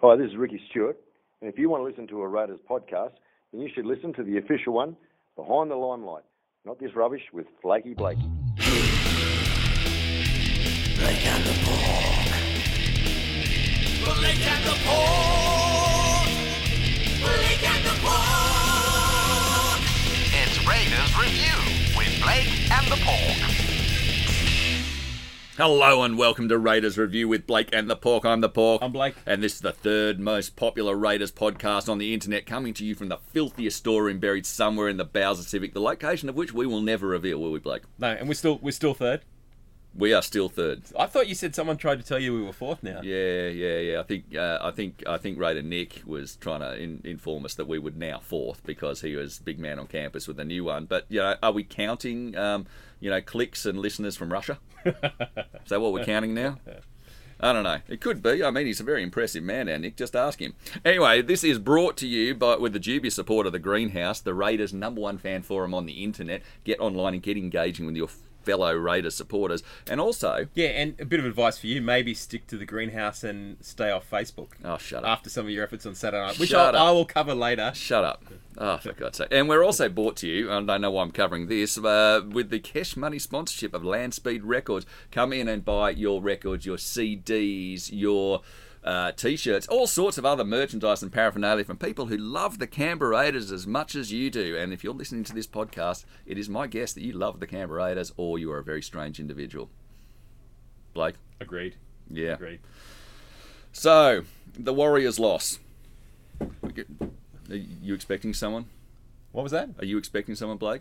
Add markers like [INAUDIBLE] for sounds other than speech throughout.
Hi, this is Ricky Stewart. And if you want to listen to a Raiders podcast, then you should listen to the official one, Behind the Limelight. Not this rubbish with Flaky Blakey. Blake and the Pork. Blake and the Pork. Blake and the Pork. It's Raiders Review with Blake and the Pork. Hello and welcome to Raiders Review with Blake and the Pork. I'm the Pork. I'm Blake. And this is the third most popular Raiders podcast on the internet, coming to you from the filthiest storeroom buried somewhere in the bowels of Civic, the location of which we will never reveal, will we, Blake? No, and we're still we're still third. We are still third. I thought you said someone tried to tell you we were fourth now. Yeah, yeah, yeah. I think, uh, I think, I think Raider Nick was trying to in, inform us that we would now fourth because he was big man on campus with a new one. But you know, are we counting, um, you know, clicks and listeners from Russia? [LAUGHS] Is that what we're counting now? I don't know. It could be. I mean, he's a very impressive man, now, Nick. Just ask him. Anyway, this is brought to you by with the dubious support of the Greenhouse, the Raiders' number one fan forum on the internet. Get online and get engaging with your fellow Raider supporters, and also, Yeah, and a bit of advice for you: maybe stick to the greenhouse and stay off Facebook oh, shut up. after some of your efforts on Saturday night, which I'll. I will cover later. Shut up. Oh, for God's sake. And we're also brought to you, and I don't know why I'm covering this, uh, with the cash money sponsorship of Landspeed Records. Come in and buy your records, your CDs, your uh, t-shirts, all sorts of other merchandise and paraphernalia from people who love the Canberra Raiders as much as you do. And if you're listening to this podcast, it is my guess that you love the Canberra Raiders or you are a very strange individual. Blake? Agreed. Yeah. Agreed. So, the Warriors loss. Are you expecting someone? What was that? Are you expecting someone, Blake?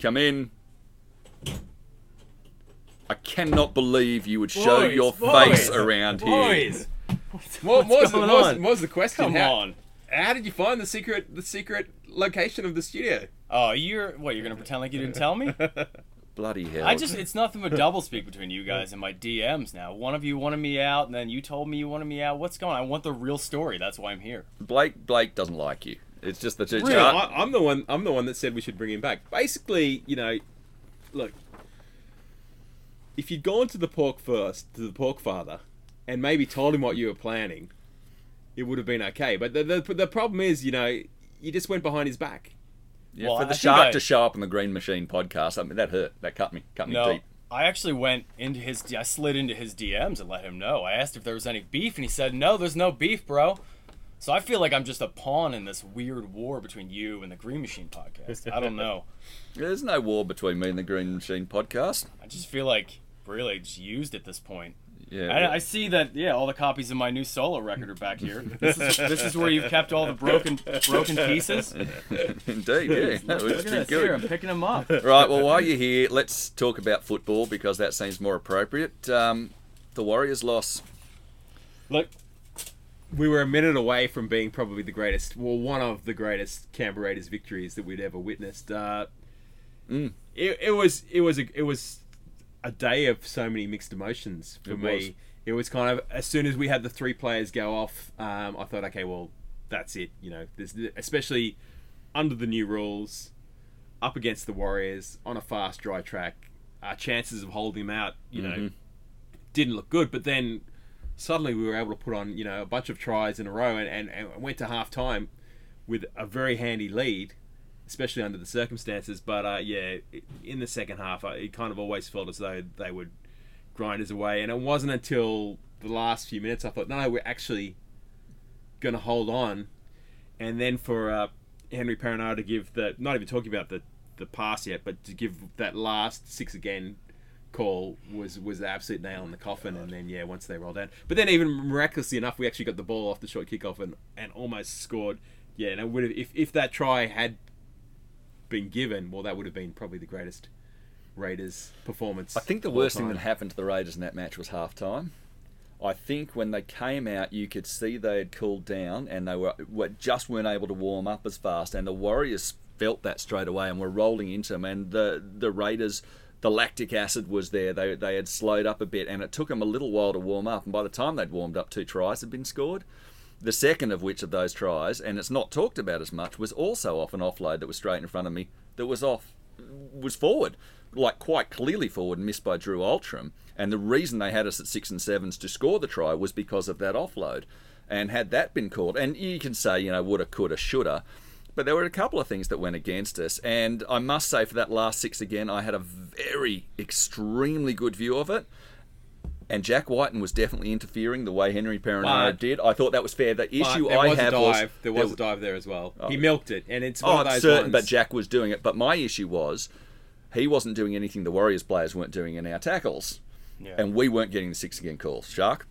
Come in. I cannot believe you would show Boys, your boys, face around here. Boys, What, what was, going what on? what was the question? come how, on. How did you find the secret the secret location of the studio? Oh, you're what? You're gonna pretend like you didn't tell me? [LAUGHS] Bloody hell. I just—it's nothing but doublespeak between you guys and my DMs now. One of you wanted me out, and then you told me you wanted me out. What's going on? I want the real story. That's why I'm here. Blake Blake doesn't like you. It's just that Really, I, I'm the one. I'm the one that said we should bring him back. Basically, you know, look, if you'd gone to the pork first, to the pork father, and maybe told him what you were planning, it would have been okay. But the the, the problem is, you know, you just went behind his back. yeah, Well, for the think shark I- to show up on the Green Machine podcast, I mean that hurt. That cut me. Cut me No, deep. I actually went into his. I slid into his DMs and let him know. I asked if there was any beef, and he said, "No, there's no beef, bro." So I feel like I'm just a pawn in this weird war between you and the Green Machine podcast. I don't know. [LAUGHS] There's no war between me and the Green Machine podcast. I just feel like really just used at this point. Yeah. I, I see that. Yeah, all the copies of my new solo record are back here. This is this is where you've kept all the broken broken pieces. [LAUGHS] Indeed, yeah. That was Look at pretty this. good. Here, I'm picking them up. Right, well, while you're here, let's talk about football because that seems more appropriate. Um, the Warriors loss. Look, we were a minute away from being probably the greatest, well, one of the greatest Canberra Raiders victories that we'd ever witnessed. Uh, Mm. it, it was it was a, it was a day of so many mixed emotions for It me. was. It was kind of as soon as we had the three players go off, um, I thought, okay, well, that's it. You know, this, especially under the new rules, up against the Warriors on a fast dry track, our chances of holding them out, you know, Mhm. didn't look good. But then suddenly we were able to put on you know a bunch of tries in a row and, and, and went to half time with a very handy lead especially under the circumstances but uh, yeah in the second half it kind of always felt as though they would grind us away and it wasn't until the last few minutes I thought no we're actually going to hold on. And then for uh, Henry Perenara to give the not even talking about the the pass yet but to give that last six again call was was the absolute nail in the coffin and then yeah once they rolled out but then even miraculously enough we actually got the ball off the short kickoff and, and almost scored. Yeah and it would have if, if that try had been given well that would have been probably the greatest Raiders performance I think the worst thing that happened to the Raiders in that match was half time. I think when they came out, you could see they had cooled down and they were, were just weren't able to warm up as fast. And the Warriors felt that straight away and were rolling into them. And the the Raiders, the lactic acid was there. They they had slowed up a bit, and it took them a little while to warm up. And by the time they'd warmed up, two tries had been scored. The second of which of those tries, and it's not talked about as much, was also off an offload that was straight in front of me. That was off was forward, like quite clearly forward, and missed by Drew Oultram. And the reason they had us at six and sevens to score the try was because of that offload. And had that been called, and you can say, you know, woulda, coulda, shoulda, but there were a couple of things that went against us. And I must say, for that last six again, I had a very, extremely good view of it. And Jack Wighton was definitely interfering the way Henry Perenara But- did. I thought that was fair. The issue there I was have a was dive. there was there- a dive there as well. He milked it, and it's one Oh, of those certain, ones. but Jack was doing it. But my issue was he wasn't doing anything the Warriors players weren't doing in our tackles, Yeah. and we weren't getting the six again calls. Shark.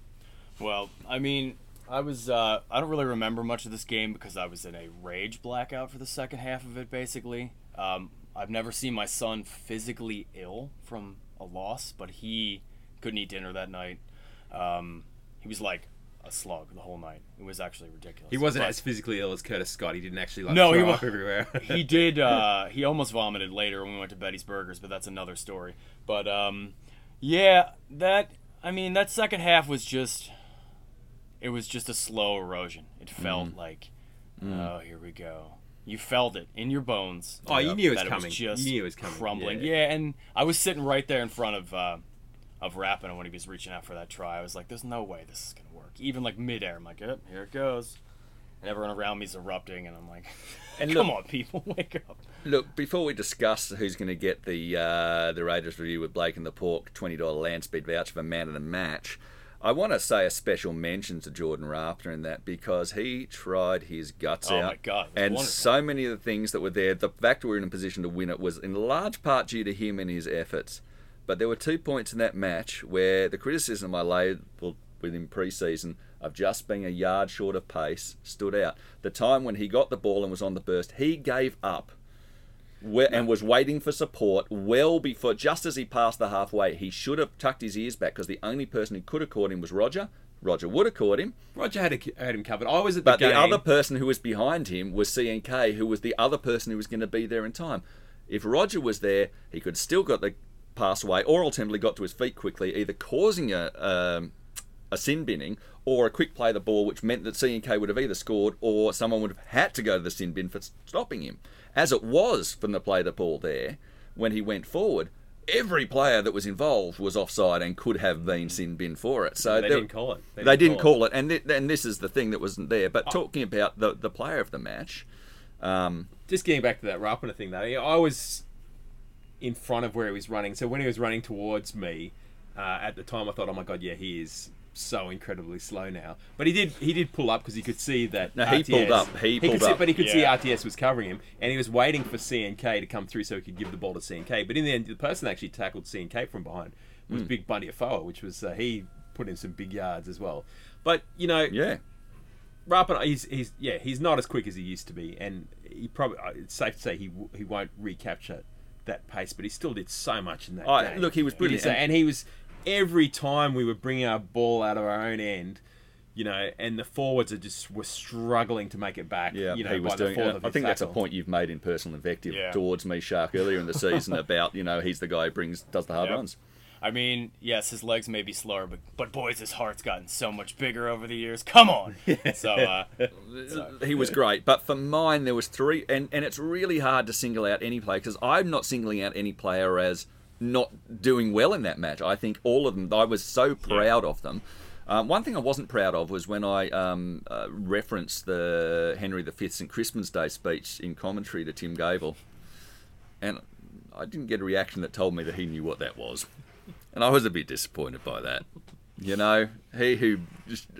Well, I mean, I was uh, I don't really remember much of this game because I was in a rage blackout for the second half of it. Basically, um, I've never seen my son physically ill from a loss, but he couldn't eat dinner that night. Um, he was like a slug the whole night. It was actually ridiculous. he wasn't But- as physically ill as Curtis Scott. He didn't actually like No, throw he wa- up everywhere. [LAUGHS] he did. [LAUGHS] Uh, he almost vomited later when we went to Betty's Burgers, but that's another story. But um, yeah, that I mean that second half was just. It was just a slow erosion. It felt Mm. like, oh, here we go. You felt it in your bones. Oh, you knew it was coming. You just knew it was coming, Crumbling. yeah. Yeah. and I was sitting right there in front of uh, of Rapana when he was reaching out for that try. I was like, "There's no way this is gonna work." Even like midair, I'm like, "Yep, here it goes." And everyone around me's erupting, and I'm like, [LAUGHS] And "Come look- on, people, [LAUGHS] wake up!" Look, before we discuss who's going to get the uh, the Raiders review with Blake and the Pork twenty dollar land speed voucher for man of the match, I want to say a special mention to Jordan Rapana in that because he tried his guts Oh out. my God, and wonderful. so many of the things that were there, the fact we were in a position to win it was in large part due to him and his efforts. But there were two points in that match where the criticism I laid with him pre-season of just being a yard short of pace stood out. The time when he got the ball and was on the burst, he gave up and was waiting for support well before, just as he passed the halfway. He should have tucked his ears back because the only person who could have caught him was Roger. Roger would have caught him, Roger had, a, had him covered. I was at the but game. the other person who was behind him was CNK, who was the other person who was going to be there in time. If Roger was there, he could still got the pass away, or alternatively got to his feet quickly, either causing a um, a sin binning or a quick play of the ball, which meant that CNK would have either scored or someone would have had to go to the sin bin for stopping him. As it was from the play of the ball there, when he went forward, every player that was involved was offside and could have been sin bin for it. So They there- didn't call it. They, didn't call it, and th- and this is the thing that wasn't there. But talking about the the player of the match, um, Just getting back to that Rapana thing, though, I was in front of where he was running. So when he was running towards me, uh, at the time, I thought, "Oh my god, yeah, he is so incredibly slow now." But he did he did pull up because he could see that. No, he RTS pulled up. He could pulled see, up. but he could Yeah. see RTS was covering him, and he was waiting for CNK to come through so he could give the ball to CNK. But in the end, the person that actually tackled CNK from behind was Hmm. Big Bunty Afoa, which was uh, he put in some big yards as well. But you know, yeah, Rapin, he's he's yeah, he's not as quick as he used to be, and he probably uh, it's safe to say he he won't recapture that pace, but he still did so much in that Oh, game. look, he was did brilliant, so- and- and he was every time we were bringing our ball out of our own end. You know, and the forwards are just were struggling to make it back. yeah, you know, he was by doing. fourth it. I his think that's a point you've made in personal invective Yeah. towards me, Shark, earlier in the [LAUGHS] season about you know he's the guy who brings does the hard Yep. runs. I mean, yes, his legs may be slower, but but boys, his heart's gotten so much bigger over the years. Come on. [LAUGHS] So uh, he was great. But for mine, there was three, and, and it's really hard to single out any player because I'm not singling out any player as not doing well in that match. I think all of them. I was so proud of them. Um, one thing I wasn't proud of was when I um, uh, referenced the Henry V St Christmas Day speech in commentary to Tim Gavel, and I didn't get a reaction that told me that he knew what that was, and I was a bit disappointed by that. You know, he who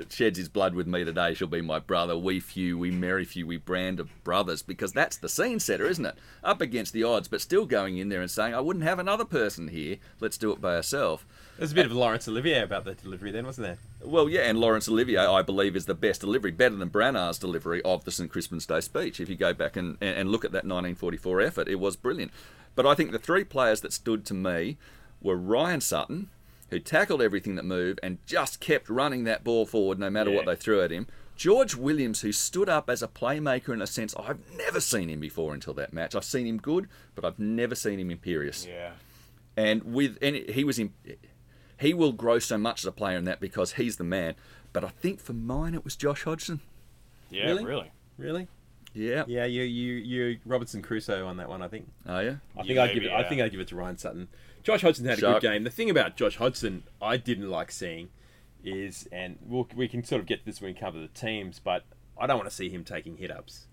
sheds his blood with me today shall be my brother. We few, we merry few, we brand of brothers. Because that's the scene setter, isn't it? Up against the odds, but still going in there and saying, I wouldn't have another person here. Let's do it by ourselves. There's a bit of Laurence Olivier about the delivery then, wasn't there? Well, yeah, and Laurence Olivier, I believe, is the best delivery, better than Branagh's delivery of the St. Crispin's Day speech. If you go back and, and and look at that 1944 effort, it was brilliant. But I think the three players that stood to me were Ryan Sutton, who tackled everything that moved and just kept running that ball forward no matter what they threw at him. George Williams, who stood up as a playmaker in a sense I've never seen him before until that match. I've seen him good, but I've never seen him imperious yeah, and with and he was in he will grow so much as a player in that because he's the man but i think for mine it was josh hodgson yeah, Really? really. Really? Yeah. Yeah, you you you Robinson Crusoe on that one. I think. Oh yeah. I think Yeah, I'd give it. maybe, I think I'd give it to Ryan Sutton. Josh Hodgson had a good game. The thing about Josh Hodgson, I didn't like seeing, is and we'll, we can sort of get to this when we cover the teams, but I don't want to see him taking hit ups.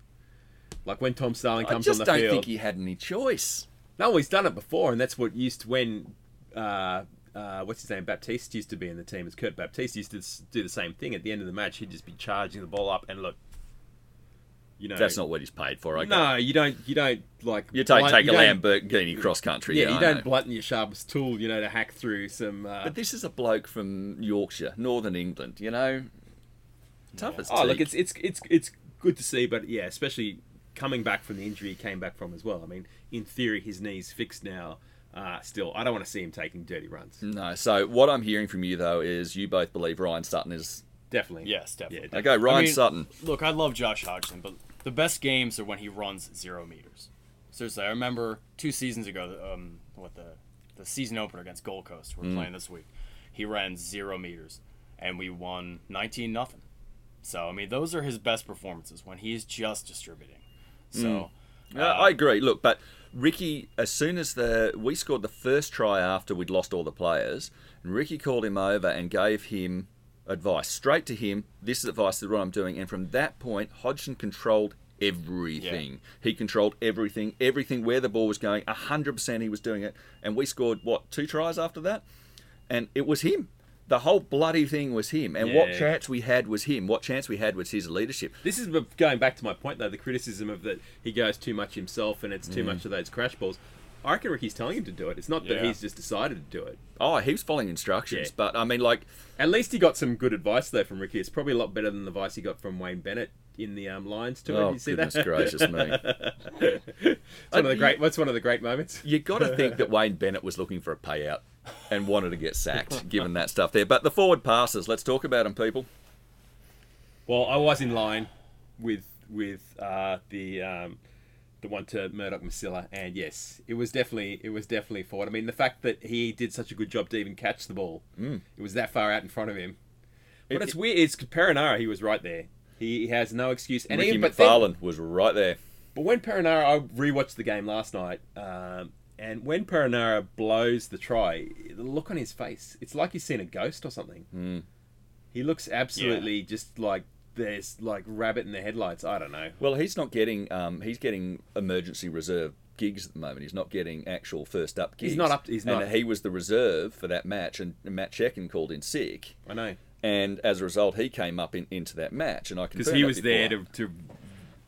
Like when Tom Starling comes just on the field, I just don't think he had any choice. No, he's done it before, and that's what used to when. Uh, uh, what's his name? Baptiste used to be in the team as Kurt Baptiste used to do the same thing. At the end of the match, he'd just be charging the ball up and look. You know, That's not what he's paid for. Okay. No, you don't. You don't like. You take blunt- take you a don't- Lamborghini cross country. Yeah, Yeah, you I don't know. blunt your sharpest tool, you know, to hack through some. Uh... But this is a bloke from Yorkshire, Northern England. You know, tough as oh, look, it's it's it's it's good to see, but yeah, especially coming back from the injury he came back from as well. I mean, in theory, his knee's fixed now. Uh, still, I don't want to see him taking dirty runs. no. So what I'm hearing from you though is you both believe Ryan Sutton is Definitely. Yes, definitely. Yeah, okay. Ryan I mean, Sutton. Look, I love Josh Hodgson, but the best games are when he runs zero meters. Seriously, I remember two seasons ago, um, what the the season opener against Gold Coast. We're playing this week. He ran zero meters, and we won nineteen nothing. So I mean, those are his best performances when he's just distributing. So Uh, I agree. Look, but Ricky, as soon as the we scored the first try after we'd lost all the players, and Ricky called him over and gave him advice straight to him. This is advice. This is what I'm doing. And from that point, Hodgson controlled everything. He controlled everything. Everything where the ball was going. hundred percent, he was doing it. And we scored what two tries after that, and it was him. The whole bloody thing was him. And what chance we had was him. What chance we had was his leadership. This is going back to my point though, the criticism of that he goes too much himself and it's Mm. too much of those crash balls. I reckon Ricky's telling him to do it. It's not that Yeah. he's just decided to do it. Oh, he was following instructions. Yeah. But I mean, like. At least he got some good advice though from Ricky. It's probably a lot better than the advice he got from Wayne Bennett in the um, Lions tour. Oh, Did you see goodness that? gracious me. [LAUGHS] It's one of the great. What's one of the great moments? You got to [LAUGHS] think that Wayne Bennett was looking for a payout and wanted to get sacked, given that stuff there. But the forward passes, let's talk about them, people. Well, I was in line with with uh, the um, the one to Murdoch Masila, and yes, it was definitely it was definitely forward. I mean, the fact that he did such a good job to even catch the ball, mm. it was that far out in front of him. But It- it's weird. It's Perenara. He was right there. He has no excuse. And Ricky even, but then- McFarlane was right there. But when Perenara, I rewatched the game last night, um, and when Perenara blows the try, the look on his face, it's like he's seen a ghost or something. Mm. He looks absolutely just like there's like rabbit in the headlights. I don't know. Well, he's not getting. Um, he's getting emergency reserve gigs at the moment. He's not getting actual first up gigs. He's not up- he's and not- he was the reserve for that match, and Matt Cecchin called in sick, I know and as a result, he came up in, into that match. And I can. because he was there to, to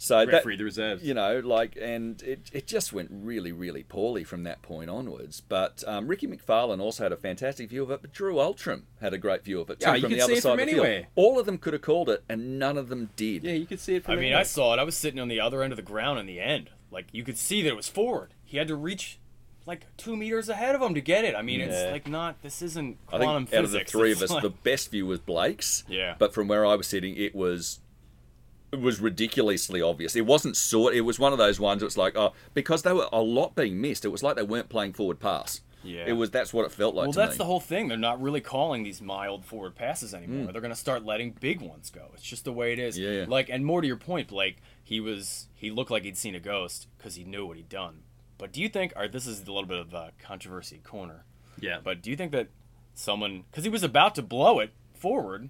so that, referee the reserves. you know, like, and it, it just went really, really poorly from that point onwards. But um, Ricky McFarlane also had a fantastic view of it, but Drew Oultram had a great view of it too Yeah, you from could the other see it side from of the field. anywhere. All of them could have called it, and none of them did. yeah, you could see it. From I mean, anywhere. I saw it. I was sitting on the other end of the ground in the end. Like you could see that it was forward. He had to reach like two meters ahead of him to get it. I mean, Yeah. it's like not. This isn't I quantum think out of the three It's of us, like- the best view was Blake's. Yeah. But from where I was sitting, it was it was ridiculously obvious. It wasn't sort. It was one of those ones. It's like oh, because they were a lot being missed. It was like they weren't playing forward pass. Yeah. It was. That's what it felt like. well, to that's me. the whole thing. They're not really calling these mild forward passes Mm. anymore. They're going to start letting big ones go. It's just the way it is. Yeah, yeah. Like, and more to your point, Blake, he was he looked like he'd seen a ghost because he knew what he'd done. But do you think, or this is a little bit of a controversy corner, yeah, but do you think that someone, because he was about to blow it forward,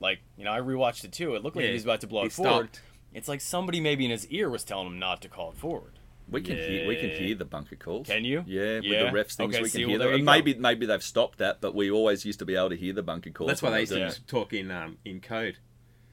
like you know, I rewatched it too. It looked like Yeah, he was about to blow it forward. stopped. It's like somebody maybe in his ear was telling him not to call it forward. We can hear. We can hear the bunker calls. Can you? Yeah, Yeah. with the refs things Okay, we can well, hear there them. you And go. maybe maybe they've stopped that, but we always used to be able to hear the bunker calls. that's why they I used to there. talk in um, in code.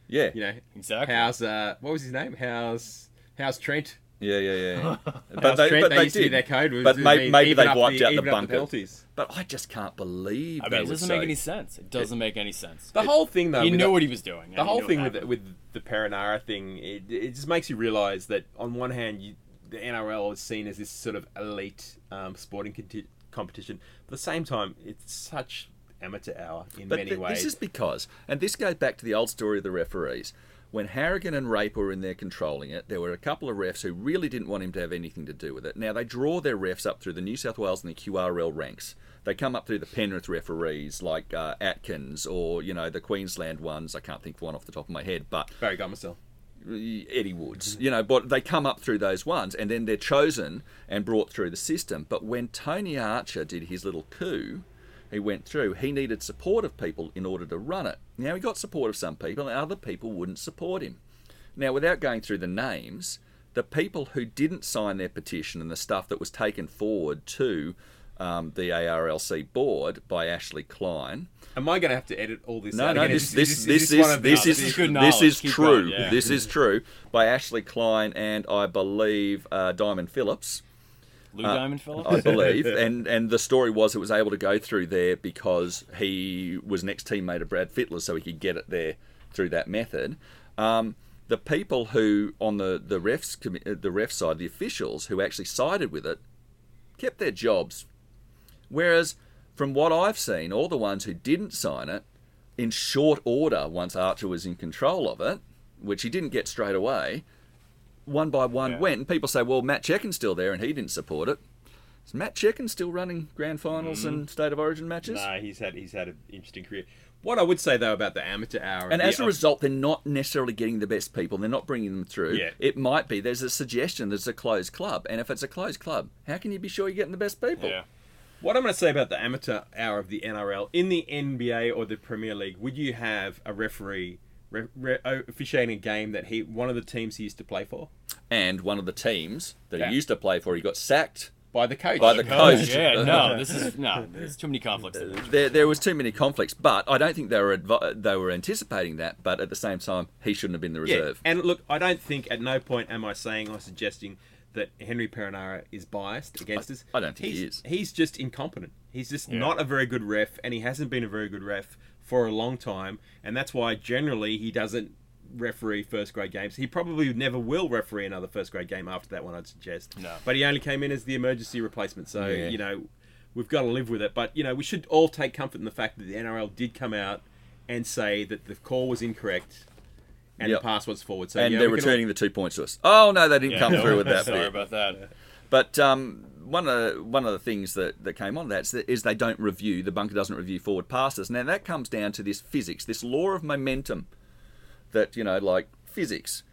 Yeah. You know, Exactly. how's uh, what was his name? How's how's Trent? Yeah, yeah, yeah. [LAUGHS] But they, but they they used to be did. their code. Was but to maybe, maybe they've wiped the, out the bunker. penalties. But I just can't believe I mean, it doesn't make any sense. It doesn't make any sense. The whole thing, though, he knew what he was doing. the whole thing with with the Perenara thing, it, it just makes you realise that on one hand, you, the NRL is seen as this sort of elite um, sporting conti- competition. But at the same time, it's such amateur hour in But many th- ways. this is because, and this goes back to the old story of the referees. When Harrigan and Rape were in there controlling it, there were a couple of refs who really didn't want him to have anything to do with it. Now, they draw their refs up through the New South Wales and the QRL ranks. They come up through the Penrith referees like uh, Atkins or, you know, the Queensland ones. I can't think of one off the top of my head, but Barry Gomersall. Eddie Woods, you know, but they come up through those ones and then they're chosen and brought through the system. But when Tony Archer did his little coup, he went through, he needed support of people in order to run it. Now, he got support of some people, and other people wouldn't support him. Now, without going through the names, the people who didn't sign their petition and the stuff that was taken forward to um, the ARLC board by Ashley Klein. Am I going to have to edit all this? No, out no, again? this Is- this is this one is this this is is this is Keep true. going, yeah. This is true by Ashley Klein and I believe uh, Diamond Phillips. Lou Uh, Diamond Phillips. I believe, [LAUGHS] and and the story was it was able to go through there because he was next teammate of Brad Fittler, so he could get it there through that method. Um, the people who on the the refs uh, the ref side, the officials who actually sided with it, kept their jobs, whereas from what I've seen, all the ones who didn't sign it, in short order, once Archer was in control of it, which he didn't get straight away, one by one Yeah. went. And people say, well, Matt Cecchin's still there and he didn't support it. Is Matt Cecchin still running grand finals and mm. state of origin matches? Nah, he's had he's had an interesting career. What I would say though about the amateur hour, And as a result, they're not necessarily getting the best people. They're not bringing them through. Yeah. It might be there's a suggestion there's a closed club, and if it's a closed club, how can you be sure you're getting the best people? yeah. What I'm going to say about the amateur hour of the NRL in the NBA or the Premier League, would you have a referee re- re- oh, officiating a game that he one of the teams he used to play for And one of the teams that Yeah. he used to play for, he got sacked. by the coach? By the oh, coach. Yeah, [LAUGHS] no, this is no. There's too many conflicts. There. There, there was too many conflicts, but I don't think they were advi- they were anticipating that. But at the same time, he shouldn't have been the reserve. Yeah, reserve. and look, I don't think at no point am I saying or suggesting that Henry Perenara is biased against us. I don't think he's, he is. He's just incompetent. He's just Yeah. not a very good ref, and he hasn't been a very good ref for a long time, and that's why generally he doesn't referee first grade games. He probably never will referee another first grade game after that one, I'd suggest. No. But he only came in as the emergency replacement, so Yeah. you know we've got to live with it. But you know we should all take comfort in the fact that the NRL did come out and say that the call was incorrect. And Yep. the pass was forward, so and yeah, they're can all- returning the two points to us. Oh no, they didn't Yeah, come no, through with [LAUGHS] that Sorry bit. about that. But um, one of the, one of the things that, that came on that is, they don't review the bunker doesn't review forward passes. Now that comes down to this physics, this law of momentum. That you know, like physics.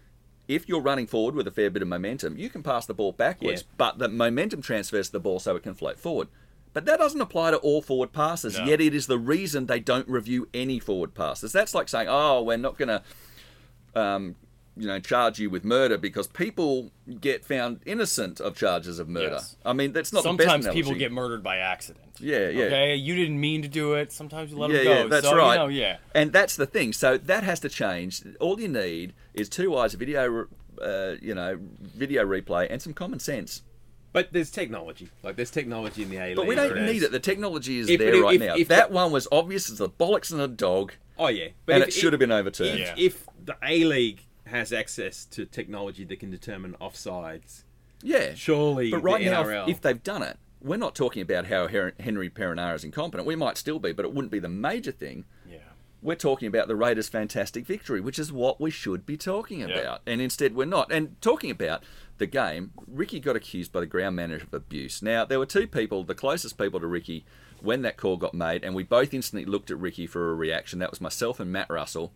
If you're running forward with a fair bit of momentum, you can pass the ball backwards, Yeah. but the momentum transfers the ball so it can float forward. But that doesn't apply to all forward passes. No. Yet it is the reason they don't review any forward passes. That's like saying, "Oh, we're not going to um, you know, charge you with murder because people get found innocent of charges of murder. Yes. I mean, that's not Sometimes the best people get murdered by accident. Yeah, yeah. Okay, you didn't mean to do it. Sometimes you let yeah, them go. yeah, that's so, right. You know, yeah. And that's the thing. So that has to change. All you need is two eyes, video, uh, you know, video replay, and some common sense. But there's technology. Like there's technology in the A League. But we don't need it. The technology is If- there if- right if- now. if that the- one was obvious as the bollocks and a dog, Oh yeah, but and if- it should have been If, overturned. Yeah. if the A League has access to technology that can determine offsides, Yeah, surely But right the now, NRL, if, if they've done it, we're not talking about how Henry Perenara is incompetent. We might still be, but it wouldn't be the major thing. Yeah. We're talking about the Raiders' fantastic victory, which is what we should be talking about. And instead, we're not. And talking about the game, Ricky got accused by the ground manager of abuse. Now, there were two people, the closest people to Ricky, when that call got made, and we both instantly looked at Ricky for a reaction. That was myself and Matt Russell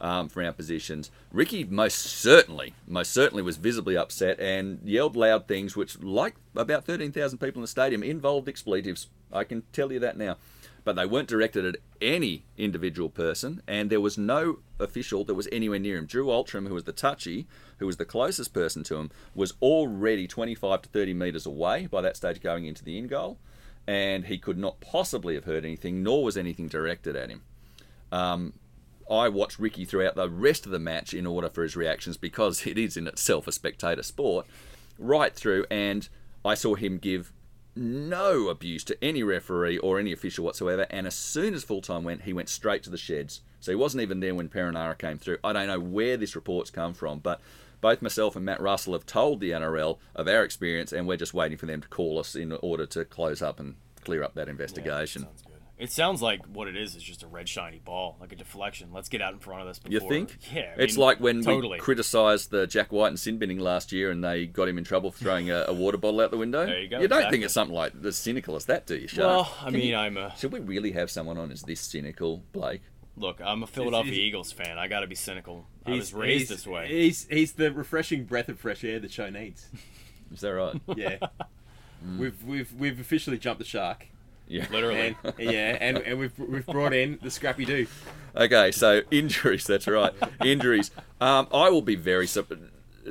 um, from our positions. Ricky most certainly, most certainly was visibly upset and yelled loud things, which, like about 13,000 people in the stadium, involved expletives. I can tell you that now. But they weren't directed at any individual person, and there was no official that was anywhere near him. Drew Oultram, who was the touchy, who was the closest person to him, was already 25 to 30 metres away by that stage going into the in goal, and he could not possibly have heard anything, nor was anything directed at him. I watched Ricky throughout the rest of the match in order for his reactions because [LAUGHS] it is in itself a spectator sport, right through, and I saw him give no abuse to any referee or any official whatsoever. And as soon as full time went, he went straight to the sheds. So he wasn't even there when Perenara came through. I don't know where this report's come from, but both myself and Matt Russell have told the NRL of our experience, and we're just waiting for them to call us in order to close up and clear up that investigation. Good. It sounds like what it is is just a red shiny ball, like a deflection. Let's get out in front of this You think? Yeah. I it's mean, like when totally. we criticised the Jack Wighton sin binning last year, and they got him in trouble for throwing a, a water bottle out the window. There you go, You don't exactly. think it's something like as cynical as that, do you, Shark? Well, I Can mean, you- I'm a. Should we really have someone on as this cynical, Blake? Look, I'm a Philadelphia it's- Eagles fan. I got to be cynical. I He's was raised this way. He's he's the refreshing breath of fresh air the show needs. Is that right? [LAUGHS] Yeah. [LAUGHS] We've we've we've officially jumped the shark. Yeah. Literally. And, yeah, and, and we've we've brought in the Scrappy Doo. Okay, so injuries. That's right. Injuries. Um, I will be very. sup-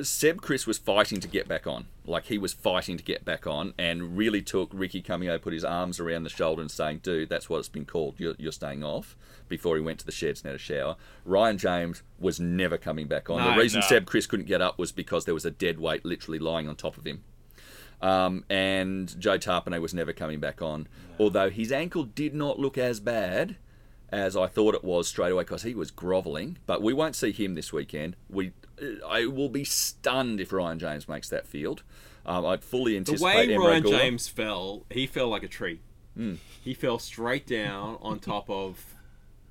Seb Kris was fighting to get back on. Like he was fighting to get back on, and really took Ricky coming over, put his arms around the shoulder, and saying, "Dude, that's what it's been called. You're, you're staying off." Before he went to the sheds and had a shower, Ryan James was never coming back on. No, the reason no. Seb Kris couldn't get up was because there was a dead weight literally lying on top of him. Um, and Joe Tapine was never coming back on, although his ankle did not look as bad as I thought it was straight away because he was grovelling. But we won't see him this weekend. We, I will be stunned if Ryan James makes that field. Um, I'd fully The anticipate way Emre Ryan James fell, he fell like a tree. Hmm. He fell straight down on top of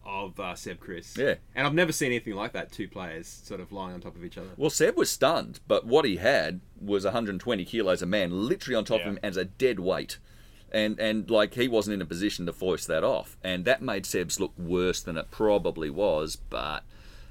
of uh, Seb Kris. Yeah. and I've never seen anything like that. Two players sort of lying on top of each other. Well, Seb was stunned, but what he had was 120 kilos a man, literally on top Yeah. of him as a dead weight. And, and like he wasn't in a position to foist that off, and that made Seb's look worse than it probably was. But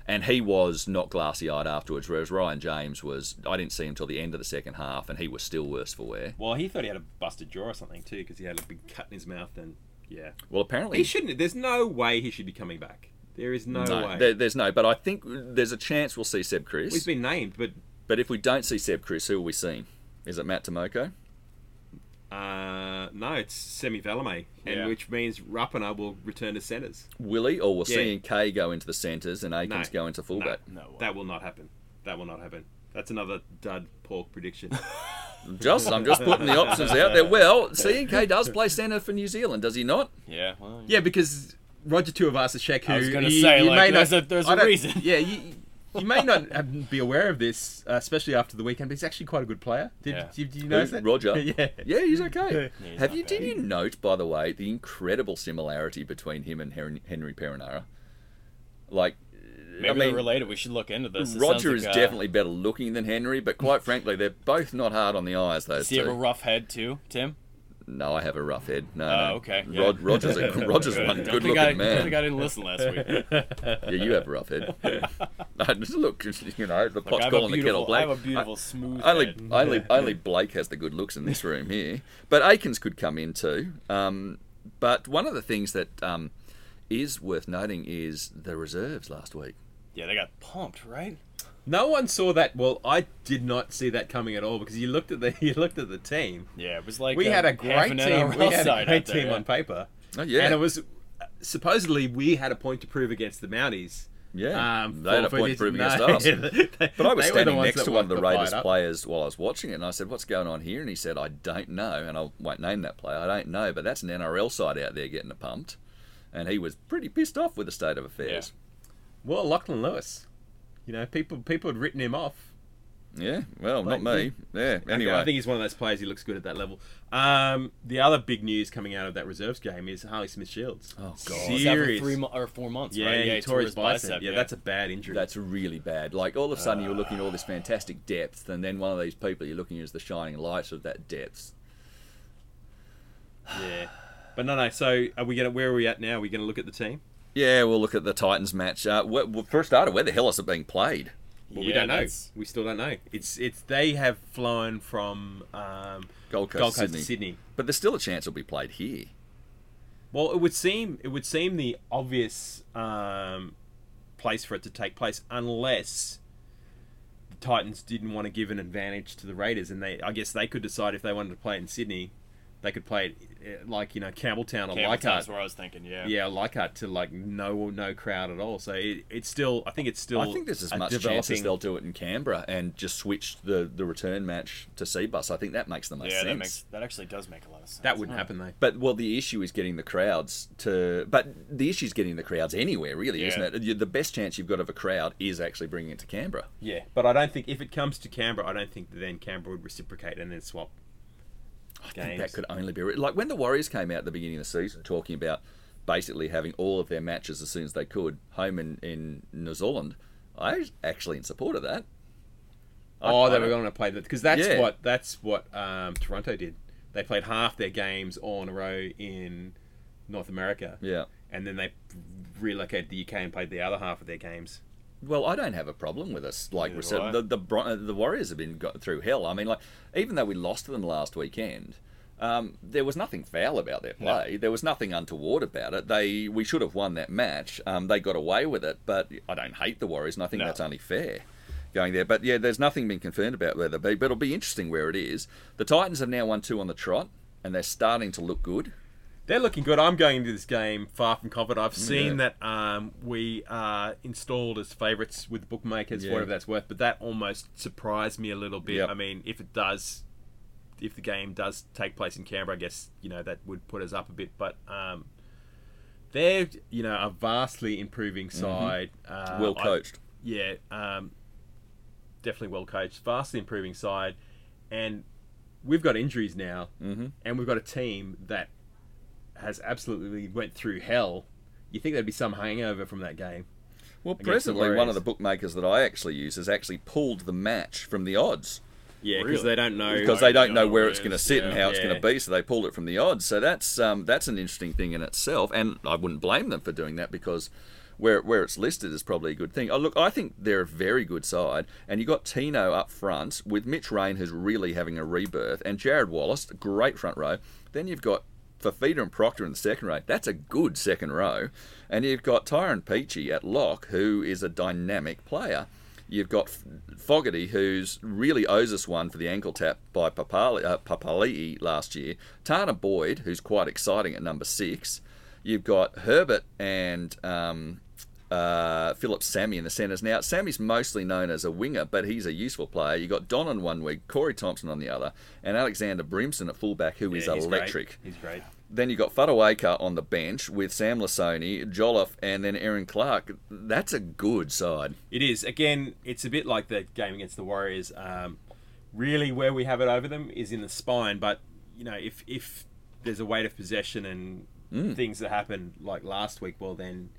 and he was not glassy eyed afterwards, whereas Ryan James was. I didn't see him till the end of the second half, and he was still worse for wear. Well, he thought he had a busted jaw or something too because he had a big cut in his mouth. And yeah, Well, apparently he shouldn't. There's no way he should be coming back. There is no, no, way. there, there's no. But I think there's a chance we'll see Seb Kris. He's been named, but But if we don't see Seb Kris, who will we see? Is it Matt Timoko? uh, no, it's Semi Valemei, and Yeah. which means Rapana will return to centres. Willie, or we'll Yeah. see Kay go into the centres and Akins No. go into fullback? No way. That will not happen. That will not happen. That's another dud pork prediction. [LAUGHS] Just, I'm just putting the options out there. Well, CNK does play centre for New Zealand, does he not? Yeah, well, yeah, because Roger Tuivasa-Sheck, who I was gonna you- say, you like, may there's not- a- there's I a don't- reason. Yeah, you, [LAUGHS] you may not have- be aware of this, uh, especially after the weekend, but he's actually quite a good player. Did, Yeah. did, did you notice Who? that? Roger. [LAUGHS] yeah. Yeah, he's okay. he's Have not you? Did you note, by the way, the incredible similarity between him and Henry, Henry Perenara? Like, maybe I mean, they're related. We should look into this. It Roger sounds is like, uh, definitely better looking than Henry, but quite frankly, they're both not hard on the eyes. Those Does he have a rough head too, Tim? No, I have a rough head. No, Oh, no. okay, yeah. Rod, Roger's a, [LAUGHS] Roger's one Don't good think looking I, man. don't think I didn't listen last week. [LAUGHS] Yeah, you have a rough head. [LAUGHS] No, just look, you know, the Like, pot's I have calling the kettle black. I have a beautiful smooth only, head. only, only Blake has the good looks in this room here. But Akins could come in too. Um, but one of the things that um, is worth noting is the reserves last week. Yeah, they got pumped, right? No one saw that. Well, I did not see that coming at all because you looked at the [LAUGHS] you looked at the team. Yeah, it was like we uh, had a great team. NRL We had a great out there, team yeah. on paper. Oh yeah, And it was supposedly we had a point to prove against the Mounties. yeah. Um, they had a point to prove against no, us. [LAUGHS] they- But I was they were the standing next to one of the wanted to Raiders players while I was watching it, and I said, "What's going on here?" And he said, "I don't know," and I won't name that player. I don't know, but that's an NRL side out there getting pumped, and he was pretty pissed off with the state of affairs. Well, Lachlan Lewis. You know, people people had written him off. Yeah, well, Like, not me. Yeah. Anyway, I think he's one of those players. He looks good at that level. Um, the other big news coming out of that reserves game is Harley Smith Shields. Oh, God. He's out for Serious. three mo- or four months, yeah, right? he tore his bicep. Yeah, yeah. that's a bad injury. That's really bad. Like all of a sudden you're looking at all this fantastic depth, and then one of these people you're looking at as the shining light of that depth. yeah. But no, no. So are we gonna? Where are we at now? Are we gonna look at the team? Yeah, we'll look at the Titans match. Uh, wh- well, for starter, where the hell is it being played? Well, we don't know. We still don't know. It's it's they have flown from um, Gold Coast, Gold Coast Sydney. to Sydney. But there's still a chance it'll be played here. Well, it would seem it would seem the obvious um, place for it to take place, unless the Titans didn't want to give an advantage to the Raiders, and they I guess they could decide if they wanted to play it in Sydney, they could play it uh, like you know Campbelltown or Campbelltown's Leichhardt. where I was thinking. Yeah. Yeah, Leichhardt to like no no crowd at all. So it, it's still I think it's still I think there's as a much chance as they'll do it in Canberra and just switch the, the return match to Cbus. I think that makes the most sense. Yeah, sense. that makes that actually does make a lot of sense. that wouldn't Huh. happen though. But well, the issue is getting the crowds to. But the issue is getting the crowds anywhere, really, Yeah. isn't it? The best chance you've got of a crowd is actually bringing it to Canberra. Yeah, but I don't think if it comes to Canberra, I don't think that then Canberra would reciprocate and then swap. I think Games. that could only be like when the Warriors came out at the beginning of the season talking about basically having all of their matches as soon as they could home in in New Zealand. I was actually in support of that. I- Oh, I they were going to play that because that's Yeah. what that's what um, Toronto did. They played half their games all in a row in North America, Yeah. and then they relocated to the UK and played the other half of their games. Well, I don't have a problem with us. Like the the, the Warriors have been got through hell. I mean, like even though we lost to them last weekend, um, there was nothing foul about their play. There was nothing untoward about it. They we should have won that match. Um, they got away with it, but I don't hate the Warriors, and I think No. that's only fair. Going there, but yeah, there's nothing been confirmed about where they'll be. But it'll be interesting where it is. The Titans have now won two on the trot, and they're starting to look good. They're looking good. I'm going into this game far from confident. I've seen Yeah. that um, we are installed as favourites with bookmakers, Yeah. whatever that's worth. But that almost surprised me a little bit. Yep. I mean, if it does, if the game does take place in Canberra, I guess you know that would put us up a bit. But um, they're you know a vastly improving side. Uh, Mm-hmm. well I- coached. yeah, um, definitely well coached, vastly improving side, and we've got injuries now, Mm-hmm. and we've got a team that has absolutely went through hell. You think there'd be some hangover from that game? Well, presently, one of the bookmakers that I actually use has actually pulled the match from the odds. Yeah, because Really? they don't know. because they don't don't know know where where it's going to is, sit and yeah. how it's going to be, so they pulled it from the odds. So that's um, that's an interesting thing in itself, and I wouldn't blame them for doing that because where where it's listed is probably a good thing. Oh, look, I think they're a very good side, and you got Tino up front with Mitch Rain, who's really having a rebirth, and Jared Wallace, great front row. Then you've got Fifita and Proctor in the second row. That's a good second row, and you've got Tyrone Peachey at lock, who is a dynamic player. You've got Fogarty, who's really owes us one for the ankle tap by Papali, uh, Papali'i last year. Tanah Boyd, who's quite exciting at number six. You've got Herbert and um, uh, Phillip Sami in the centres. Now, Sami's mostly known as a winger, but he's a useful player. You've got Don on one week, Corey Thompson on the other, and Alexander Brimson at fullback, who is Yeah, he's electric. Great. He's great. Then you've got Fotuaika on the bench with Sam Lisone, Jolliffe, and then Erin Clark. That's a good side. It is. Again, it's a bit like the game against the Warriors. Um, really, where we have it over them is in the spine. But you know, if if there's a weight of possession and Mm. things that happened like last week, well then,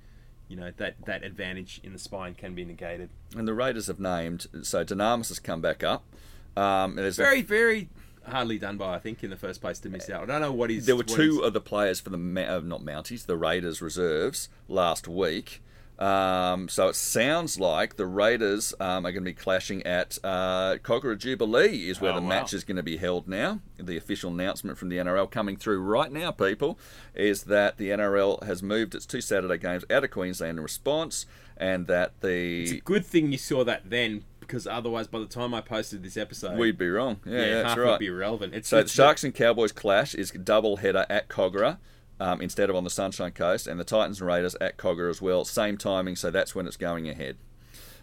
you know that that advantage in the spine can be negated. And the Raiders have named, so Dunamis has come back up. Um, and there's a- Very, very hardly done by I think in the first place to miss out. I don't know what he's. there were two of the players for the uh, not Mounties, the Raiders reserves last week. Um, so it sounds like the Raiders um, are going to be clashing at uh, Kogarah Jubilee, is where Oh, the wow. match is going to be held now. The official announcement from the NRL coming through right now, people, is that the NRL has moved its two Saturday games out of Queensland in response, and that It's a the good thing you saw that then, because otherwise, by the time I posted this episode, we'd be wrong. Yeah, yeah, that's half right. would be irrelevant. It's So the Sharks and Cowboys clash is double header at Kogarah um, instead of on the Sunshine Coast, and the Titans and Raiders at Kogarah as well. Same timing, so that's when it's going ahead.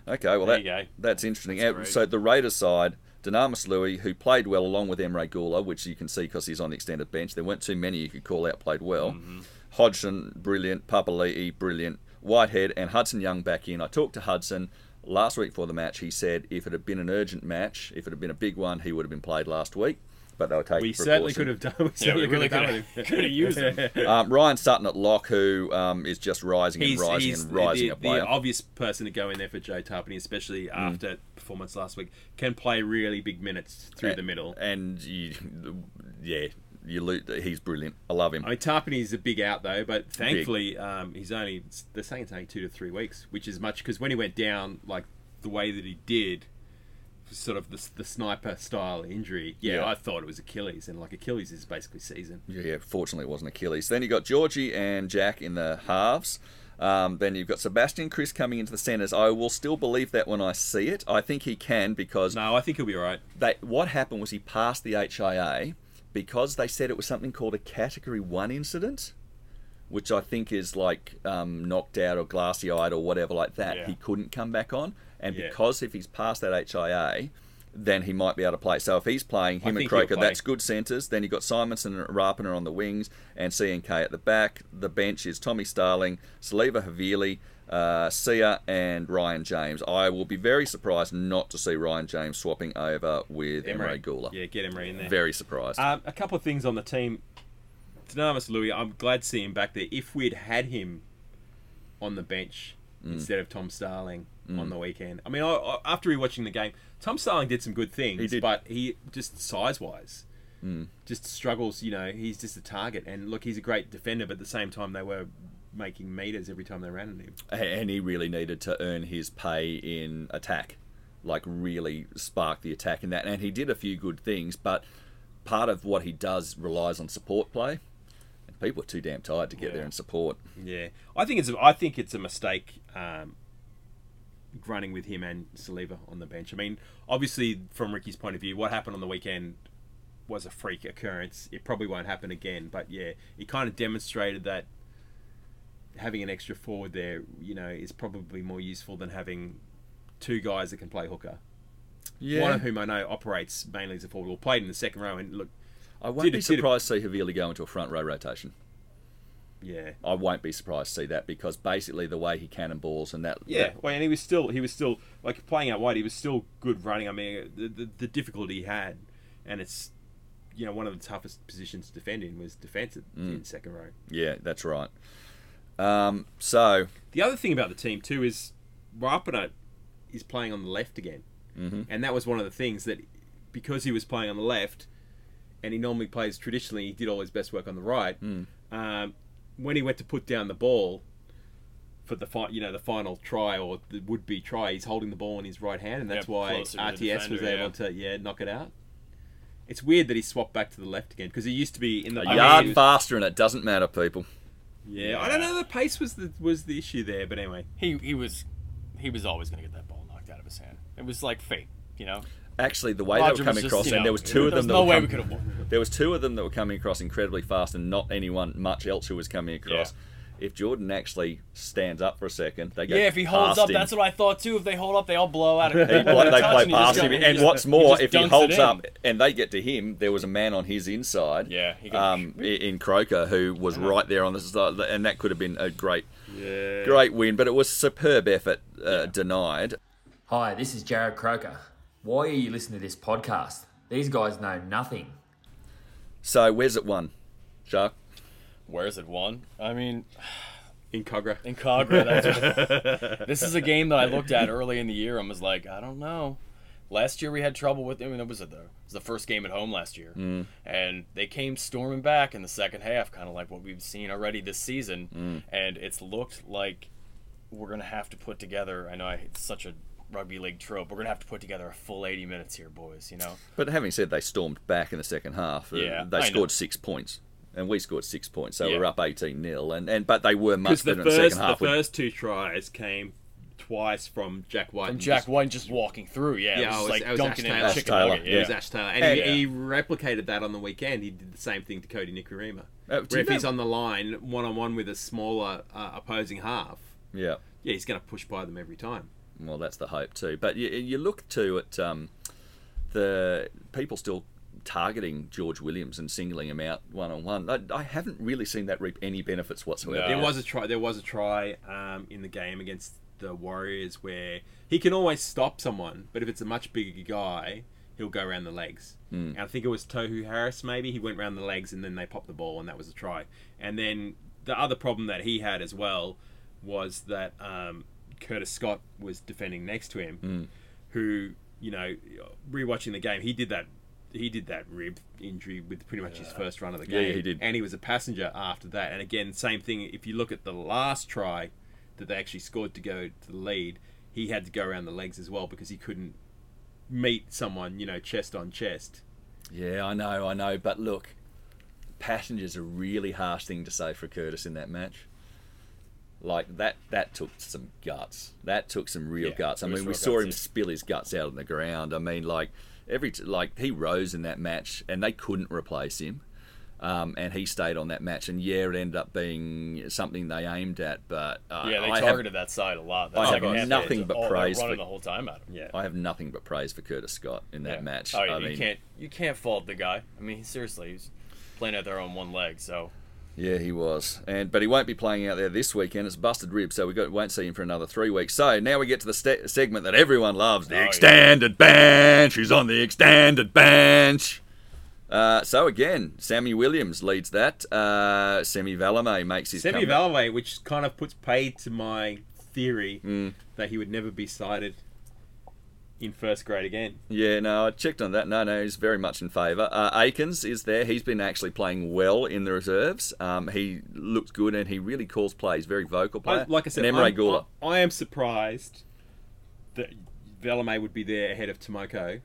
Okay, well that that's interesting. That's so the Raiders side, Dunamis Lui, who played well along with Emre Guler, which you can see because he's on the extended bench. There weren't too many you could call out played well. Mm-hmm. Hodgson, brilliant. Papali'i, brilliant. Whitehead and Hudson Young back in. I talked to Hudson last week for the match. He said if it had been an urgent match, if it had been a big one, he would have been played last week. But they were taking we certainly could have done. We Yeah, we certainly really could could have have could have used him. [LAUGHS] Um, Ryan Sutton at lock, who um, is just rising he's, and rising he's and rising the, a player. the obvious person to go in there for Joe Tapine, especially after performance last week. Can play really big minutes through the middle. and you, yeah, you lo- he's brilliant. I love him. I mean, Tapine's a big out though, but thankfully um, he's only they're saying it's only two to three weeks, which is much because when he went down like the way that he did, sort of the, the sniper style injury. Yeah, Yeah. I thought it was Achilles, and like Achilles is basically season. Yeah, yeah, fortunately it wasn't Achilles. Then you got Georgie and Jack in the halves. Um, then you've got Sebastian Kris coming into the centres. I will still believe that when I see it. I think he can because No, I think he'll be all right. they, what happened was he passed the HIA because they said it was something called a Category 1 incident, which I think is like um, knocked out or glassy eyed or whatever like that. Yeah. He couldn't come back on. And Yeah. because if he's passed that HIA, then he might be able to play. So if he's playing him and Croker, that's good centres. Then you've got Simonson and Rapana on the wings and CNK at the back. The bench is Tommy Starling, Siliva Havili, uh, Sia, and Ryan James. I will be very surprised not to see Ryan James swapping over with Emre Guler. Yeah, get Emery in there. Very surprised. Um, a couple of things on the team. Dunamis Lui, I'm glad to see him back there. If we'd had him on the bench Mm. instead of Tom Starling on the weekend, I mean, I, I, after rewatching the game, Tom Starling did some good things, He. Mm. but he just size wise just struggles. You know, he's just a target. And look, he's a great defender, but at the same time, they were making meters every time they ran at him. and he really needed to earn his pay in attack, like really spark the attack in that. And he did a few good things, but part of what he does relies on support play. And people are too damn tired to get Yeah. there and support. Yeah, I think it's a, I think it's a mistake um, running with him and Siliva on the bench. I mean, obviously from Ricky's point of view, what happened on the weekend was a freak occurrence. It probably won't happen again, but yeah, it kind of demonstrated that having an extra forward there, you know, is probably more useful than having two guys that can play hooker. Yeah, One of whom I know operates mainly as a forward, or played in the second row, and look, I won't did be it- did it- surprised to see Havili go into a front row rotation. Yeah, I won't be surprised to see that because basically the way he cannonballs and that Yeah, that- well, and he was still he was still like playing out wide. He was still good running. I mean, the, the, the difficulty he had, and it's you know one of the toughest positions to defend in was defense at- in second row. yeah, that's right. Um, so The other thing about the team too is Rapana is playing on the left again, mm-hmm. and that was one of the things that because he was playing on the left, and he normally plays traditionally, he did all his best work on the right. Um, when he went to put down the ball for the fi- you know the final try or the would be try, he's holding the ball in his right hand, and that's Yeah, why closer to the RTS was able yeah. to yeah knock it out. It's weird that he swapped back to the left again because he used to be in the a I yard mean, faster and it doesn't matter, people. Yeah, I don't know. The pace was the was the issue there, but anyway. He he was he was always going to get that ball knocked out of his hand. It was like fate, you know. Actually, the way Roger they were coming just, across, you and there was two of them. That no were way com- we could have won. There was two of them that were coming across incredibly fast, and not anyone much else who was coming across. If Jordan actually stands up for a second, they go. Yeah, if he holds up, him. that's what I thought too. If they hold up, they all blow out. Of, [LAUGHS] He, they play past him, and what's more, if he holds up and they get to him, there was a man on his inside. Yeah, he um, [LAUGHS] in Croker who was right there on the side, and that could have been a great, great win. But it was superb effort uh, denied. Hi, this is Jarrod Croker. Why are you listening to this podcast? These guys know nothing. So where's it won, Shark? Where's it won? I mean, [SIGHS] In Kogarah. in Kogarah. That's what, [LAUGHS] this is a game that I looked at early in the year and was like, I don't know. Last year we had trouble with. I mean, it was, the, it was the first game at home last year, Mm. and they came storming back in the second half, kind of like what we've seen already this season. Mm. And it's looked like we're gonna have to put together. I know I, it's such a rugby league trope. We're gonna have to put together a full 80 minutes here, boys. You know. But having said they stormed back in the second half, uh, Yeah, they I scored know. six points, and we scored six points, so Yeah. we're up eighteen 0 and, and but they were much Because the better in the first second the half. We- first two tries came twice from Jack Wighton. From and Jack just- Wighton just walking through, yeah, Yeah, it was, it was- like it was dunking Ash in Taylor. Ash chicken Taylor, nugget. It Yeah. was Ash Taylor, and, And- he, he replicated that on the weekend. He did the same thing to Kodi Nikorima. Uh, where you if he's on the line one on one with a smaller uh, opposing half, yeah. yeah, he's going to push by them every time. Well, that's the hope too. But you, you look to at um, the people still targeting George Williams and singling him out one on one. I, I haven't really seen that reap any benefits whatsoever. There was a try. There was a try um, in the game against the Warriors where he can always stop someone, but if it's a much bigger guy, he'll go around the legs. And I think it was Tohu Harris. Maybe he went around the legs and then they popped the ball, and that was a try. And then the other problem that he had as well was that um, Curtis Scott was defending next to him, mm. who you know, rewatching the game, he did that. He did that rib injury with pretty much his first run of the game. Yeah, he did. And he was a passenger after that. And again, same thing. If you look at the last try that they actually scored to go to the lead, he had to go around the legs as well because he couldn't meet someone, you know, chest on chest. Yeah, I know, I know. But look, passenger's are a really harsh thing to say for Curtis in that match. Like that, that took some guts. That took some real Yeah, guts. I mean, we saw him yeah. spill his guts out on the ground. I mean, like every t- like he rose in that match, and they couldn't replace him. Um, and he stayed on that match, and yeah, it ended up being something they aimed at. But uh, Yeah, they I have- targeted that side a lot. That I have nothing but they're praise for- the whole time at him. Yeah. I have nothing but praise for Curtis Scott in that Yeah. match. Oh, yeah, I you mean, can't you can't fault the guy. I mean, seriously, he's playing out there on one leg. So Yeah, he was, and but he won't be playing out there this weekend. It's busted rib, so we got, won't see him for another three weeks. So now we get to the st- segment that everyone loves: the Oh, yeah. extended bench. He's on the extended bench. Uh, so again, Sammy Williams leads that. Uh, Semi Valemei makes his Semi. Valaway, which kind of puts paid to my theory Mm. that he would never be cited in first grade again. Yeah, no, I checked on that. No, no, he's very much in favour. Uh, Aikens is there. He's been actually playing well in the reserves. Um, he looks good and he really calls plays. Very vocal player. I, like I said, and Emre Guler. I, I am surprised that Valemei would be there ahead of Timoko,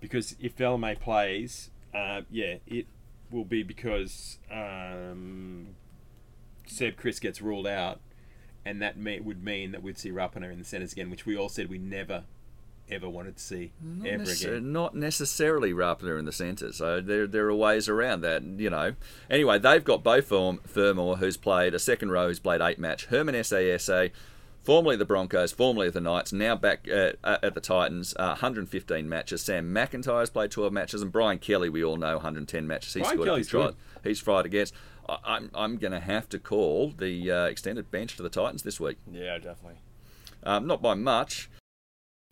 because if Valemei plays, uh, yeah, it will be because um, Seb Kris gets ruled out, and that may, would mean that we'd see Rapana in the centres again, which we all said we never, ever wanted to see ever Necess- again. Not necessarily Rapana in the centre, so there there are ways around that, you know. Anyway, they've got Beau Fermor, who's played a second row, who's played eight match. Herman Ese'ese, formerly the Broncos, formerly the Knights, now back at, at the Titans, uh, 115 matches. Sam McIntyre's played 12 matches, and Brian Kelly, we all know, 110 matches. He's Brian scored Kelly's few tries. good. He's fried against. I, I'm I'm going to have to call the uh, extended bench to the Titans this week. Yeah, definitely. Um, not by much.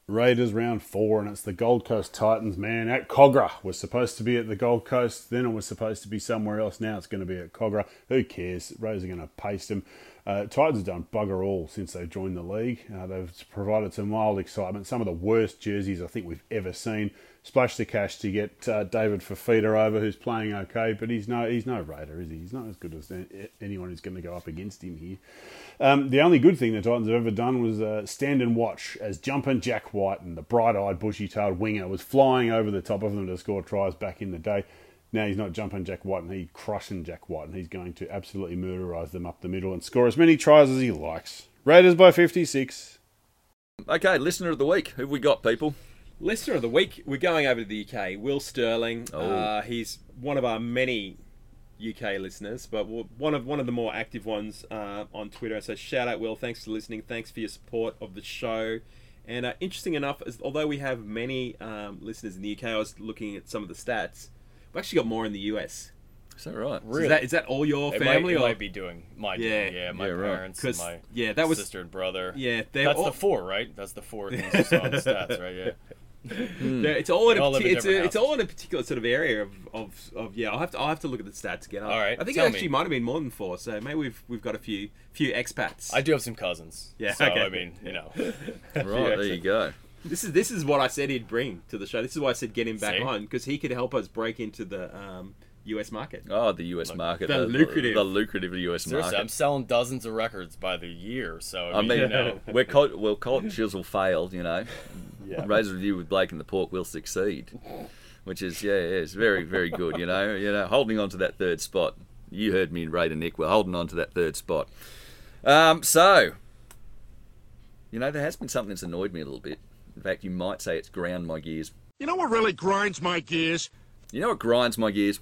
Raiders round four, and it's the Gold Coast Titans, man, at Kogarah. Was supposed to be at the Gold Coast, then it was supposed to be somewhere else. Now it's going to be at Kogarah. Who cares? Raiders are going to paste them. Uh, Titans have done bugger all since they joined the league. Uh, they've provided some mild excitement. Some of the worst jerseys I think we've ever seen. Splash the cash to get uh, David Fifita over, who's playing okay, but he's no he's no Raider, is he? He's not as good as anyone who's going to go up against him here. Um, the only good thing the Titans have ever done was uh, stand and watch as jumping Jack Wighton and the bright-eyed, bushy-tailed winger was flying over the top of them to score tries back in the day. Now he's not jumping Jack Wighton and he's crushing Jack Wighton and he's going to absolutely murderise them up the middle and score as many tries as he likes. Raiders by 56. Okay, listener of the week. Who have we got, people? Listener of the week, we're going over to the UK. Will Sterling. Oh. Uh, he's one of our many UK listeners, but one of one of the more active ones uh, on Twitter. So shout out, Will. Thanks for listening. Thanks for your support of the show. And uh, interesting enough, as, although we have many um, listeners in the UK, I was looking at some of the stats. We've actually got more in the US. Is that right? So Is that is that all your It family might, it or might be doing my Yeah. yeah, yeah my Yeah, parents, and 'Cause, my yeah, that was- sister and brother. yeah? That's all, the four, right? That's the four [LAUGHS] things you saw on the stats, right? Yeah. [LAUGHS] they're- it's all in They a all live it's, a, it's all in a particular sort of area of, of, of yeah. I'll have to I'll have to look at the stats again. I- All right, I think tell it actually me. might have been more than four. So maybe we've we've got a few few expats. I do have some cousins. Yeah, So okay. I mean, you know, [LAUGHS] Right, [LAUGHS] there you go. This is this is what I said he'd bring to the show. This is why I said get him back See? on because he could help us break into the um, U.S. market. Oh, the US market. the lucrative- The, lucrative US seriously, I'm selling dozens of records by the year. So I I mean, mean, you know, we're cult, well, Cold Chisel failed, you know. Raiders Review with Blake and the Pork will succeed. Which is, yeah, yeah, it's very, very good, you know. You know, holding on to that third spot. You heard me and Raider Nick, we're holding on to that third spot. Um, so, you know, there has been something that's annoyed me a little bit. In fact, you might say it's ground my gears. You know what really grinds my gears? You know what grinds my gears?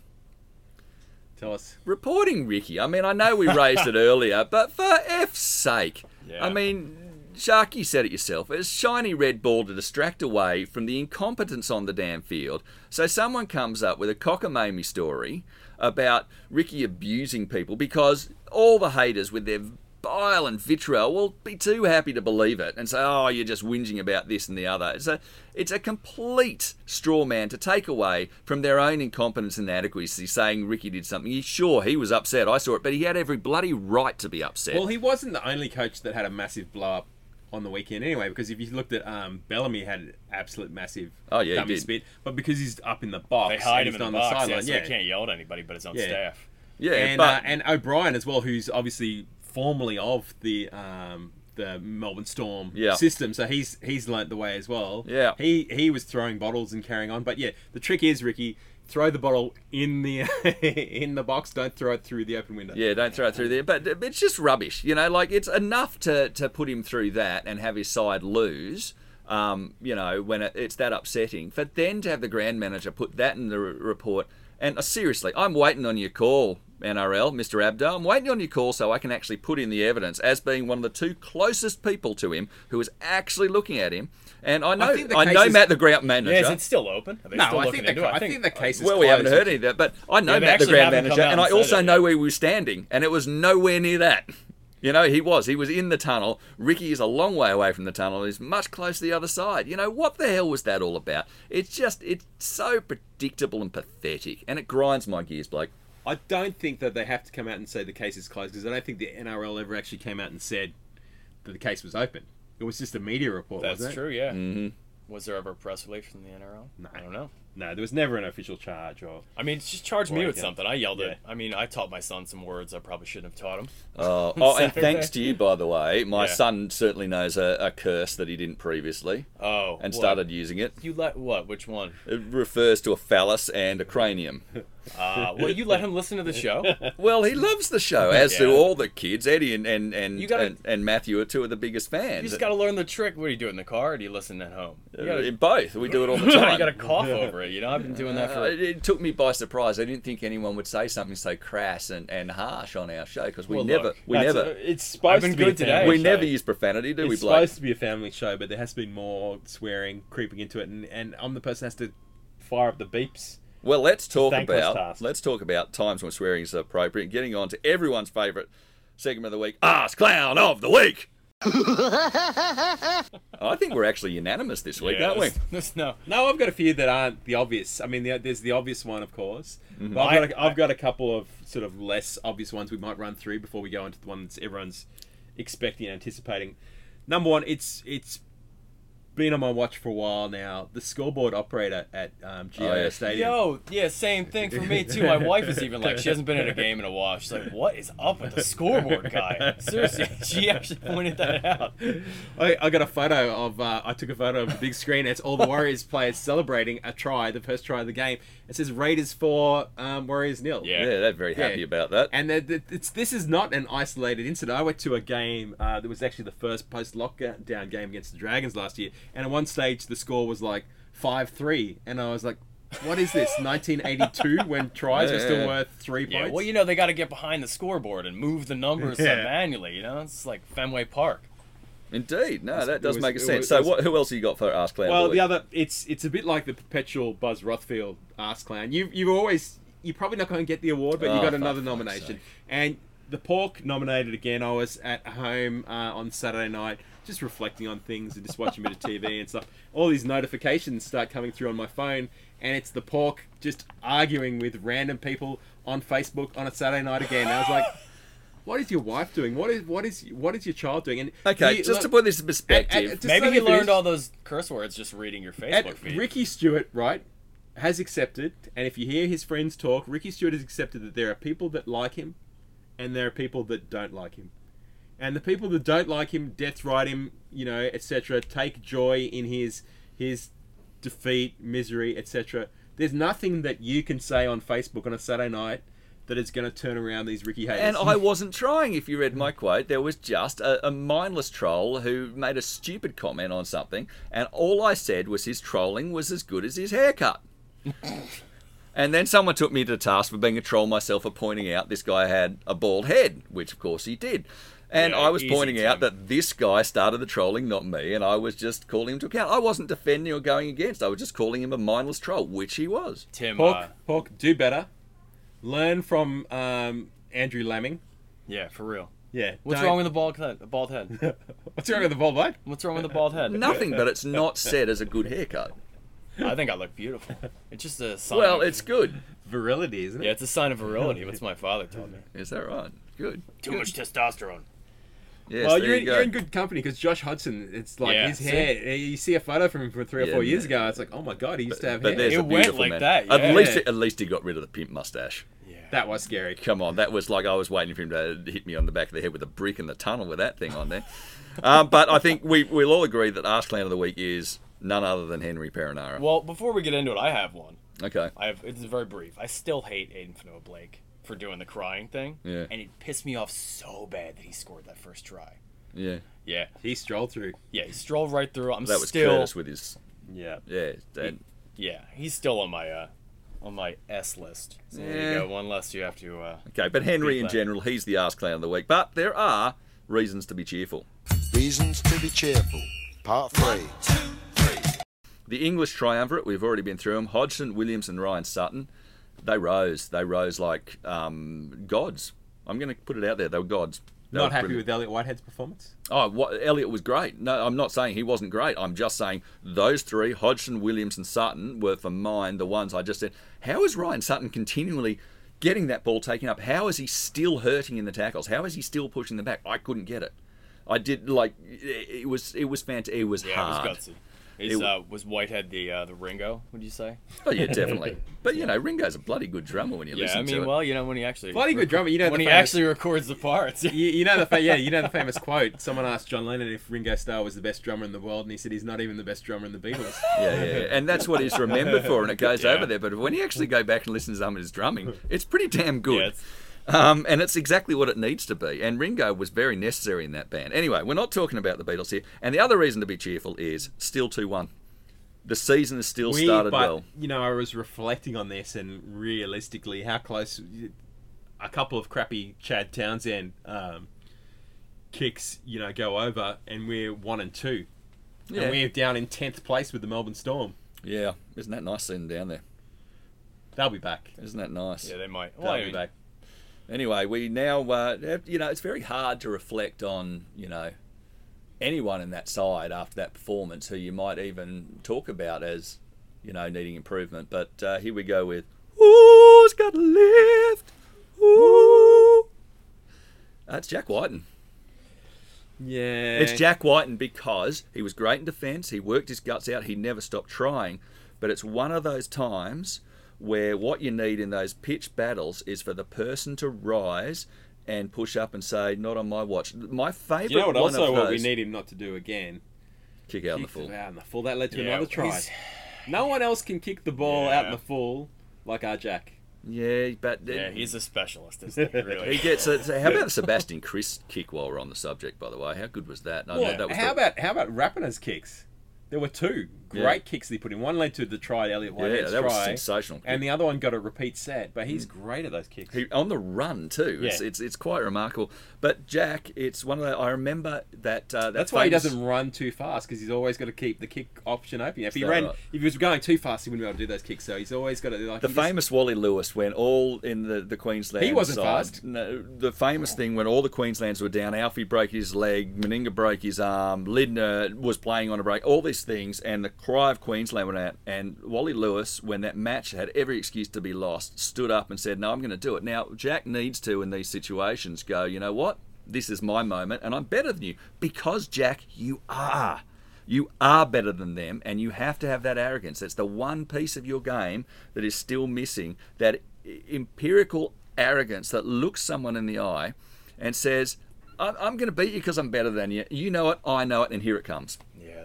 Tell us. reporting Ricky. I mean, I know we raised it [LAUGHS] earlier, but for F's sake, Yeah. I mean, Sharky said it yourself. It's a shiny red ball to distract away from the incompetence on the damn field. So someone comes up with a cockamamie story about Ricky abusing people because all the haters with their bile and vitriol will be too happy to believe it and say, "Oh, you're just whinging about this and the other." It's a it's a complete straw man to take away from their own incompetence and inadequacy, saying Ricky did something. He, sure, he was upset. I saw it, but he had every bloody right to be upset. Well, he wasn't the only coach that had a massive blow up on the weekend anyway. Because if you looked at um, Bellamy had an absolute massive Oh, yeah, he dummy spit, but because he's up in the box, they hide him in on the box. sideline, yeah, so yeah. he can't yell at anybody but his own Yeah. staff. yeah, and but uh, and O'Brien as well, who's obviously formerly of the um, the Melbourne Storm Yeah. system, so he's he's learnt the way as well. Yeah. he he was throwing bottles and carrying on, but yeah, the trick is Ricky. Throw the bottle in the [LAUGHS] in the box. Don't throw it through the open window. Yeah, don't throw it through there. But it's just rubbish, you know. Like it's enough to to put him through that and have his side lose. Um, you know, when it, it's that upsetting. But then to have the grand manager put that in the report. And uh, seriously, I'm waiting on your call, NRL, Mr. Abdo. I'm waiting on your call so I can actually put in the evidence as being one of the two closest people to him who is actually looking at him. And I know, the I, know is- Matt, the ground manager. Yeah, is it still open? No, I think, the? I think the case is Well, we haven't heard any of that, but I know Yeah, Matt, the actually grand haven't come manager, out and I also it know where we were standing, and it was nowhere near that. You know, he was. He was in the tunnel. Ricky is a long way away from the tunnel. He's much closer to the other side. You know, what the hell was that all about? It's just, it's so predictable and pathetic, and it grinds my gears, Blake. I don't think that they have to come out and say the case is closed because I don't think the NRL ever actually came out and said that the case was open. It was just a media report. That's wasn't it? true. Yeah. Mm-hmm. Was there ever a press release from the NRL? No. I don't know. No, there was never an official charge or. I mean, just charge me with like something. I yelled yeah. it. I mean, I taught my son some words I probably shouldn't have taught him. Uh, [LAUGHS] oh, and thanks to you, by the way, my Yeah. son certainly knows a, a curse that he didn't previously, Oh, and what? started using it. You let what? Which one? It refers to a phallus and a cranium. Uh, [LAUGHS] well, you let him listen to the show. [LAUGHS] Well, he loves the show, as do all the kids. Eddie and and and, You gotta- and, and Matthew are two of the biggest fans. You just got to learn the trick. What do you do it in the car, or do you listen at home? You Uh, gotta, in both, we do it all the time. you got to cough over it. You know, I've been doing that Uh, for. it, it took me by surprise. I didn't think anyone would say something so crass and, and harsh on our show because we Well, never look, we never a- it's supposed been to be good a today. family we show. never use profanity, do we, It's supposed to be a family show, but there has to be more swearing creeping into it, and, and I'm the person that has to fire up the beeps. Well, let's talk about task. let's talk about times when swearing is appropriate. Getting on to everyone's favourite segment of the week, Ask Clown of the Week. [LAUGHS] I think we're actually unanimous this week, Yeah, aren't we? there's- [LAUGHS] there's no. No, I've got a few that aren't the obvious. I mean, the, there's the obvious one, of course. Mm-hmm. But I've got, a, I've got a couple of sort of less obvious ones we might run through before we go into the ones everyone's expecting and anticipating. Number one, it's it's been on my watch for a while now. The scoreboard operator at um, GIO Oh, yeah. Stadium. Yo, yeah, same thing for me too. My wife is even like, she hasn't been in a game in a while. She's like, what is up with the scoreboard guy? Seriously, [LAUGHS] she actually pointed that out. I, I got a photo of. Uh, I took a photo of the big screen. It's all the Warriors players celebrating a try, the first try of the game. It says Raiders four, um, Warriors nil. Yeah. Yeah, they're very happy Yeah. about that. And the, the, it's this is not an isolated incident. I went to a game uh, that was actually the first post lockdown game against the Dragons last year, and at one stage the score was like five three, and I was like, "What is this? [LAUGHS] 1982 when tries were Yeah. still worth three points Yeah, points?" well, you know, they got to get behind the scoreboard and move the numbers [LAUGHS] Yeah. manually. You know, it's like Fenway Park. Indeed, no, that does was- make a sense. was- so, what, who else have you got for Ask Clown? Well, the the other, it's it's a bit like the perpetual Buzz Rothfield Ask Clown. You you've always you're probably not going to get the award, but Oh, you got another nomination. sake. And the pork nominated again. I was at home uh, on Saturday night, just reflecting on things and just watching a bit of TV and stuff. All these notifications start coming through on my phone, and it's the pork just arguing with random people on Facebook on a Saturday night again. And I was like. What is your wife doing? What is what is what is your child doing? And Okay, you- just like- to put this in perspective, and just Maybe let he me finish. learned all those curse words just reading your Facebook And feed. Ricky Stuart, right, has accepted, and if you hear his friends talk, Ricky Stuart has accepted that there are people that like him, and there are people that don't like him, and the people that don't like him, death ride him, you know, etc., take joy in his his defeat, misery, etc. There's nothing that you can say on Facebook on a Saturday night that is going to turn around these Ricky haters. And I [LAUGHS] wasn't trying. If you read my quote, there was just a, a mindless troll who made a stupid comment on something, and all I said was his trolling was as good as his haircut. [LAUGHS] and then someone took me to task for being a troll myself for pointing out this guy had a bald head, which of course he did. And Yeah, I was easy, pointing out that this guy started the trolling, not me, and I was just calling him to account. I wasn't defending or going against. I was just calling him a mindless troll, which he was. Tim, Pork, uh, Pork, do better. Learn from um, Andrew Lamming. yeah, for real. Yeah. What's don't- wrong with the bald head? The bald head. [LAUGHS] What's wrong with the bald head? What's wrong with the bald head? Nothing, but it's not said as a good haircut. I think I look beautiful. It's just a sign. Well, of, it's good. Virility, isn't it? yeah, it's a sign of virility. That's what my father told me. Is that right? Good. Too much testosterone. Yes, well, you're, you in, you're in good company because Josh Hodgson, it's like Yeah, his see? hair. You see a photo from him from three or Yeah, four years man. ago. It's like, oh my god, he used to have but hair. there's It a went like man. that, At least, at least he got rid of the pimp mustache. Yeah, that was scary. Come on, that was like I was waiting for him to hit me on the back of the head with a brick in the tunnel with that thing on there. [LAUGHS] um, but I think we we'll all agree that Ask Clown of the Week is none other than Henry Perenara. Well, before we get into it, I have one. Okay. I have. It's very brief. I still hate Addin Fonua-Blake for doing the crying thing. Yeah. And it pissed me off so bad that he scored that first try. Yeah. Yeah. He strolled through. Yeah. He strolled right through. I'm That was still. Curtis with his Yeah. yeah. And Yeah. He's still on my uh, on my S list. So there Yeah. you go. One less you have to. Uh, okay, but Henry in general, he's the Ask Clown of the Week. But there are reasons to be cheerful. Reasons to be cheerful. Part 3. The English triumvirate, we've already been through them. Hodgson, Williams, and Ryan Sutton. They rose. They rose like um, gods. I'm going to put it out there. They were gods. They Not were happy brilliant. with Elliott Whitehead's performance. Oh, what, Elliott was great. No, I'm not saying he wasn't great. I'm just saying those three, Hodgson, Williams, and Sutton, were for mine the ones I just said. How is Ryan Sutton continually getting that ball taken up? How is he still hurting in the tackles? How is he still pushing them back? I couldn't get it. I did like it it was it was fantastic. It was yeah. hard. It was gutsy. Is It- uh, was Whitehead the uh, the Ringo? Would you say? oh yeah, definitely. [LAUGHS] But you know, Ringo's a bloody good drummer when you Yeah, listen I mean, to it. well, you know when he actually Bloody good drummer. You know when he famous- actually records the parts. You, you know the fa- [LAUGHS] yeah, you know the famous quote. Someone asked John Lennon if Ringo Starr was the best drummer in the world, and he said he's not even the best drummer in the Beatles. [LAUGHS] Yeah, yeah, yeah. and that's what he's remembered for, and it goes Yeah. over there. But when you actually go back and listen to some of his drumming, it's pretty damn good. Yeah, it's- Um, and it's exactly what it needs to be. And Ringo was very necessary in that band. Anyway, we're not talking about the Beatles here. And the other reason to be cheerful is still 2 1. The season has still We- started but, well. You know, I was reflecting on this, and realistically, how close a couple of crappy Chad Townsend um, kicks, you know, go over, and we're one and two, Yeah. and we're down in tenth place with the Melbourne Storm. Yeah. Isn't that nice sitting down there? They'll be back. Isn't that nice? yeah, they might. They'll Well, I be mean, back. Anyway, we now, uh, have- you know, it's very hard to reflect on, you know, anyone in that side after that performance who you might even talk about as, you know, needing improvement. But uh, here we go with Who's got a lift? Ooh. That's Jack Wighton. Yeah, It's Jack Wighton because he was great in defence. He worked his guts out. He never stopped trying. But it's one of those times where what you need in those pitch battles is for the person to rise and push up and say, "Not on my watch." My favourite You know what? one Also, what we need him not to do again. kick out in the full. it out in the full. That led to Yeah, another try. he's- No one else can kick the ball out in the full like our Jack. Yeah, but yeah, he's a specialist. Isn't he? Really. he gets it. How about the [LAUGHS] Sebastian Kris kick while we're on the subject? By the way, how good was that? No, Well, that was how the- about how about Rapana's kicks? There were two great Yeah. kicks that he put in. One led to the try, Elliott Yeah, Whitehead's that was sensational. and the other one got a repeat set. But he's great at those kicks. He, on the run too. It's, Yeah. it's it's quite remarkable. But Jack, it's one of the. I remember that. Uh, that That's why he doesn't run too fast because he's always got to keep the kick option open. If he ran, right? if he was going too fast, he wouldn't be able to do those kicks. So he's always got to like The he just- famous Wally Lewis when all in the, the Queensland He wasn't side, fast. No, the famous thing when all the Queenslands were down, Alfie broke his leg, Meninga broke his arm, Lindner was playing on a break, all these things, and the cry of Queensland went out. And Wally Lewis, when that match had every excuse to be lost, stood up and said, "No, I'm going to do it." Now Jack needs to in these situations go, you know what? This is my moment, and I'm better than you because Jack, you are. You are better than them, and you have to have that arrogance. That's the one piece of your game that is still missing that empirical arrogance that looks someone in the eye and says, I'm, going to beat you because I'm better than you. You know it, I know it, and here it comes.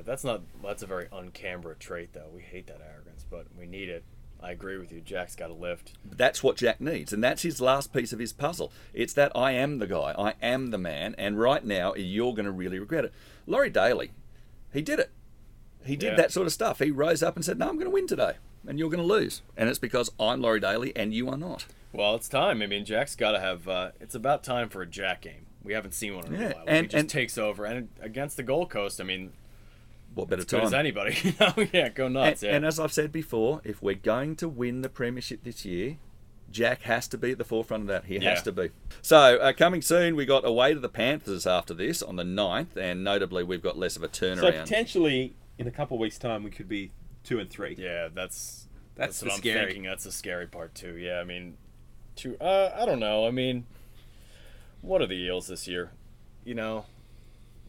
That's not. That's a very un-Canberra trait, though. We hate that arrogance, but we need it. I agree with you. Jack's got to lift. That's what Jack needs, and that's his last piece of his puzzle. It's that I am the guy, I am the man, and right now you're going to really regret it. Laurie Daley, he did it. He did Yeah. that sort of stuff. He rose up and said, No, I'm going to win today, and you're going to lose. And it's because I'm Laurie Daley and you are not. Well, it's time. I mean, Jack's got to have. Uh, it's about time for a Jack game. We haven't seen one in Yeah, a while. and- he just and- takes over, and against the Gold Coast, I mean, What better as good time? as anybody. You [LAUGHS] know? yeah, go nuts. And, yeah. and as I've said before, if we're going to win the premiership this year, Jack has to be at the forefront of that. He Yeah. has to be. So, uh, coming soon, we got away to the Panthers after this on the 9th, and notably, we've got less of a turnaround. So turnaround. potentially in a couple of weeks' time, we could be two and three. yeah, that's That's that's, what I'm scary. thinking. That's the scary part too. Yeah, I mean, two. uh, I don't know. I mean, what are the Eels this year? You know,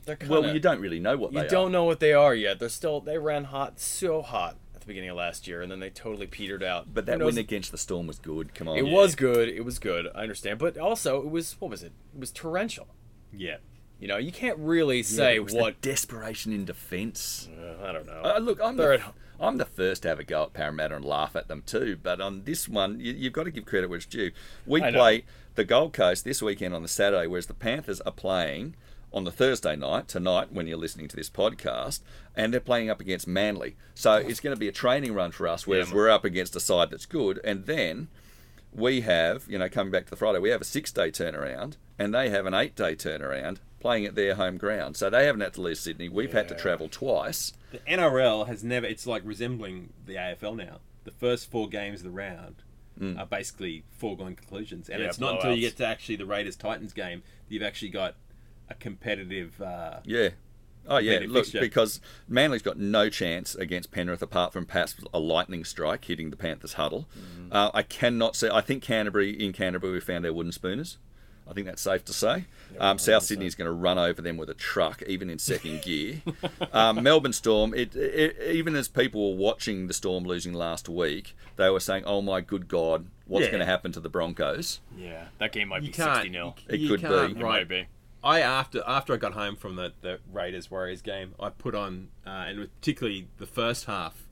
they're kind well, you don't really know what You they don't are. know what they are yet. They're still they ran hot, so hot at the beginning of last year, and then they totally petered out. But that knows? win against the Storm was good. Come on. It was good. It was good. I understand, but also it was what was it? It was torrential. Yeah. You know, you can't really Yeah, say it was what. The desperation in defence. Uh, I don't know. Uh, look, I'm They're the, at- I'm the first to have a go at Parramatta and laugh at them too. But on this one, you, you've got to give credit where it's due. We I know. play the Gold Coast this weekend on the Saturday, whereas the Panthers are playing on the Thursday night tonight when you're listening to this podcast, and they're playing up against Manly. So it's going to be a training run for us, whereas Yeah. we're up against a side that's good, and then. We have, you know, coming back to the Friday, we have a six day turnaround and they have an eight day turnaround playing at their home ground. So they haven't had to leave Sydney. We've had to travel twice. The NRL has never. It's like resembling the AFL now. The first four games of the round Mm. are basically foregone conclusions, and Yeah, it's not until you get to actually the Raiders Titans game that you've actually got a competitive. Uh, Yeah. Oh yeah, look fixture. because Manly's got no chance against Penrith apart from perhaps a lightning strike hitting the Panthers huddle. Mm-hmm. Uh, I cannot say. I think Canterbury in Canterbury we found our wooden spooners. I think that's safe to say. Um, South is going to run over them with a truck, even in second gear. [LAUGHS] Um, Melbourne Storm, it, it, even as people were watching the Storm losing last week, they were saying, "Oh my good God, what's Yeah. going to happen to the Broncos?" Yeah, that game might You be 60 0. It you could be. can't It might be. I after after I got home from the, the Raiders Warriors game, I put on uh, and particularly the first half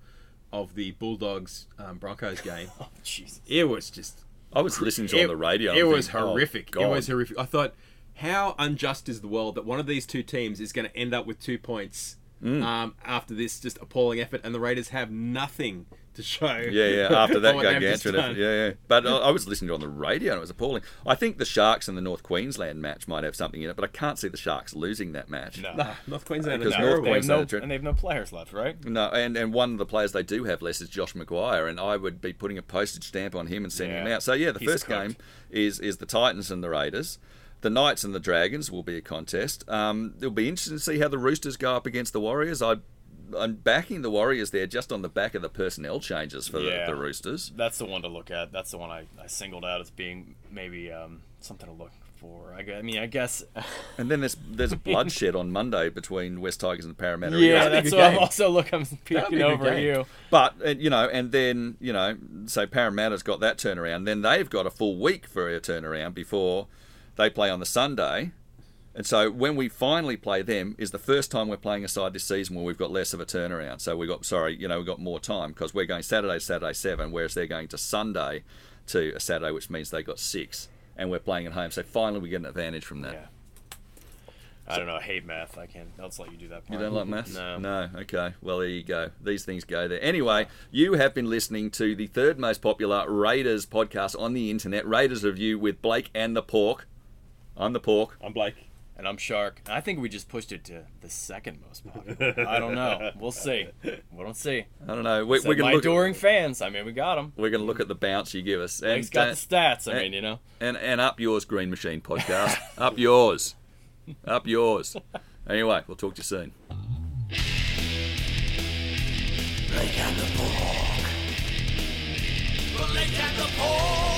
of the Bulldogs um, Broncos game. [LAUGHS] Oh, Jesus. It was just I was listening to it on the radio. It was thinking, oh, horrific. it was horrific. I thought, how unjust is the world that one of these two teams is going to end up with two points Mm. um, after this just appalling effort, and the Raiders have nothing to show. Yeah, yeah. After that [LAUGHS] on what they've just gargantuan effort, yeah, yeah. But I, I was listening to it on the radio, and it was appalling. I think the Sharks and the North Queensland match might have something in it, but I can't see the Sharks losing that match. No. Nah, North Queensland Because is North. They Queensland no, and they have no players left, right? No, and, and one of the players they do have less is Josh McGuire, and I would be putting a postage stamp on him and sending him out. So yeah, the He's first game is is the Titans and the Raiders. The Knights and the Dragons will be a contest. Um, it'll be interesting to see how the Roosters go up against the Warriors. I, I'm backing the Warriors there just on the back of the personnel changes for Yeah. the, the Roosters. That's the one to look at. That's the one I, I singled out as being maybe um, something to look for. I, I mean, I guess. [LAUGHS] And then there's there's a bloodshed on Monday between West Tigers and Parramatta. yeah, that's what I'm also look. I'm peeking over at you. But uh, you know, and then you know, so Parramatta's got that turnaround. Then they've got a full week for a turnaround before they play on the Sunday. And so when we finally play them is the first time we're playing a side this season where we've got less of a turnaround. So we got sorry, you know, we've got more time because we're going Saturday, Saturday seven, whereas they're going to Sunday to a Saturday, which means they got six, and we're playing at home. So finally we get an advantage from that. Yeah. I don't know. I hate math. I can't. I'll just let you do that. You don't like math? No. No. Okay. Well, there you go. These things go there. Anyway, you have been listening to the third most popular Raiders podcast on the internet, Raiders Review with Blake and the Pork. I'm the Pork. I'm Blake. And I'm Shark. I think we just pushed it to the second most popular. I don't know. We'll see. We'll see. I don't know. We, Said we're my gonna look. adoring fans. I mean, we got them. We're gonna look at the bounce you give us, and Blake's got uh, the stats. I and- mean, you know. and and up yours, Green Machine podcast. [LAUGHS] up yours. Up yours. Anyway, we'll talk to you soon. Blake and the Pork. Blake and the Pork.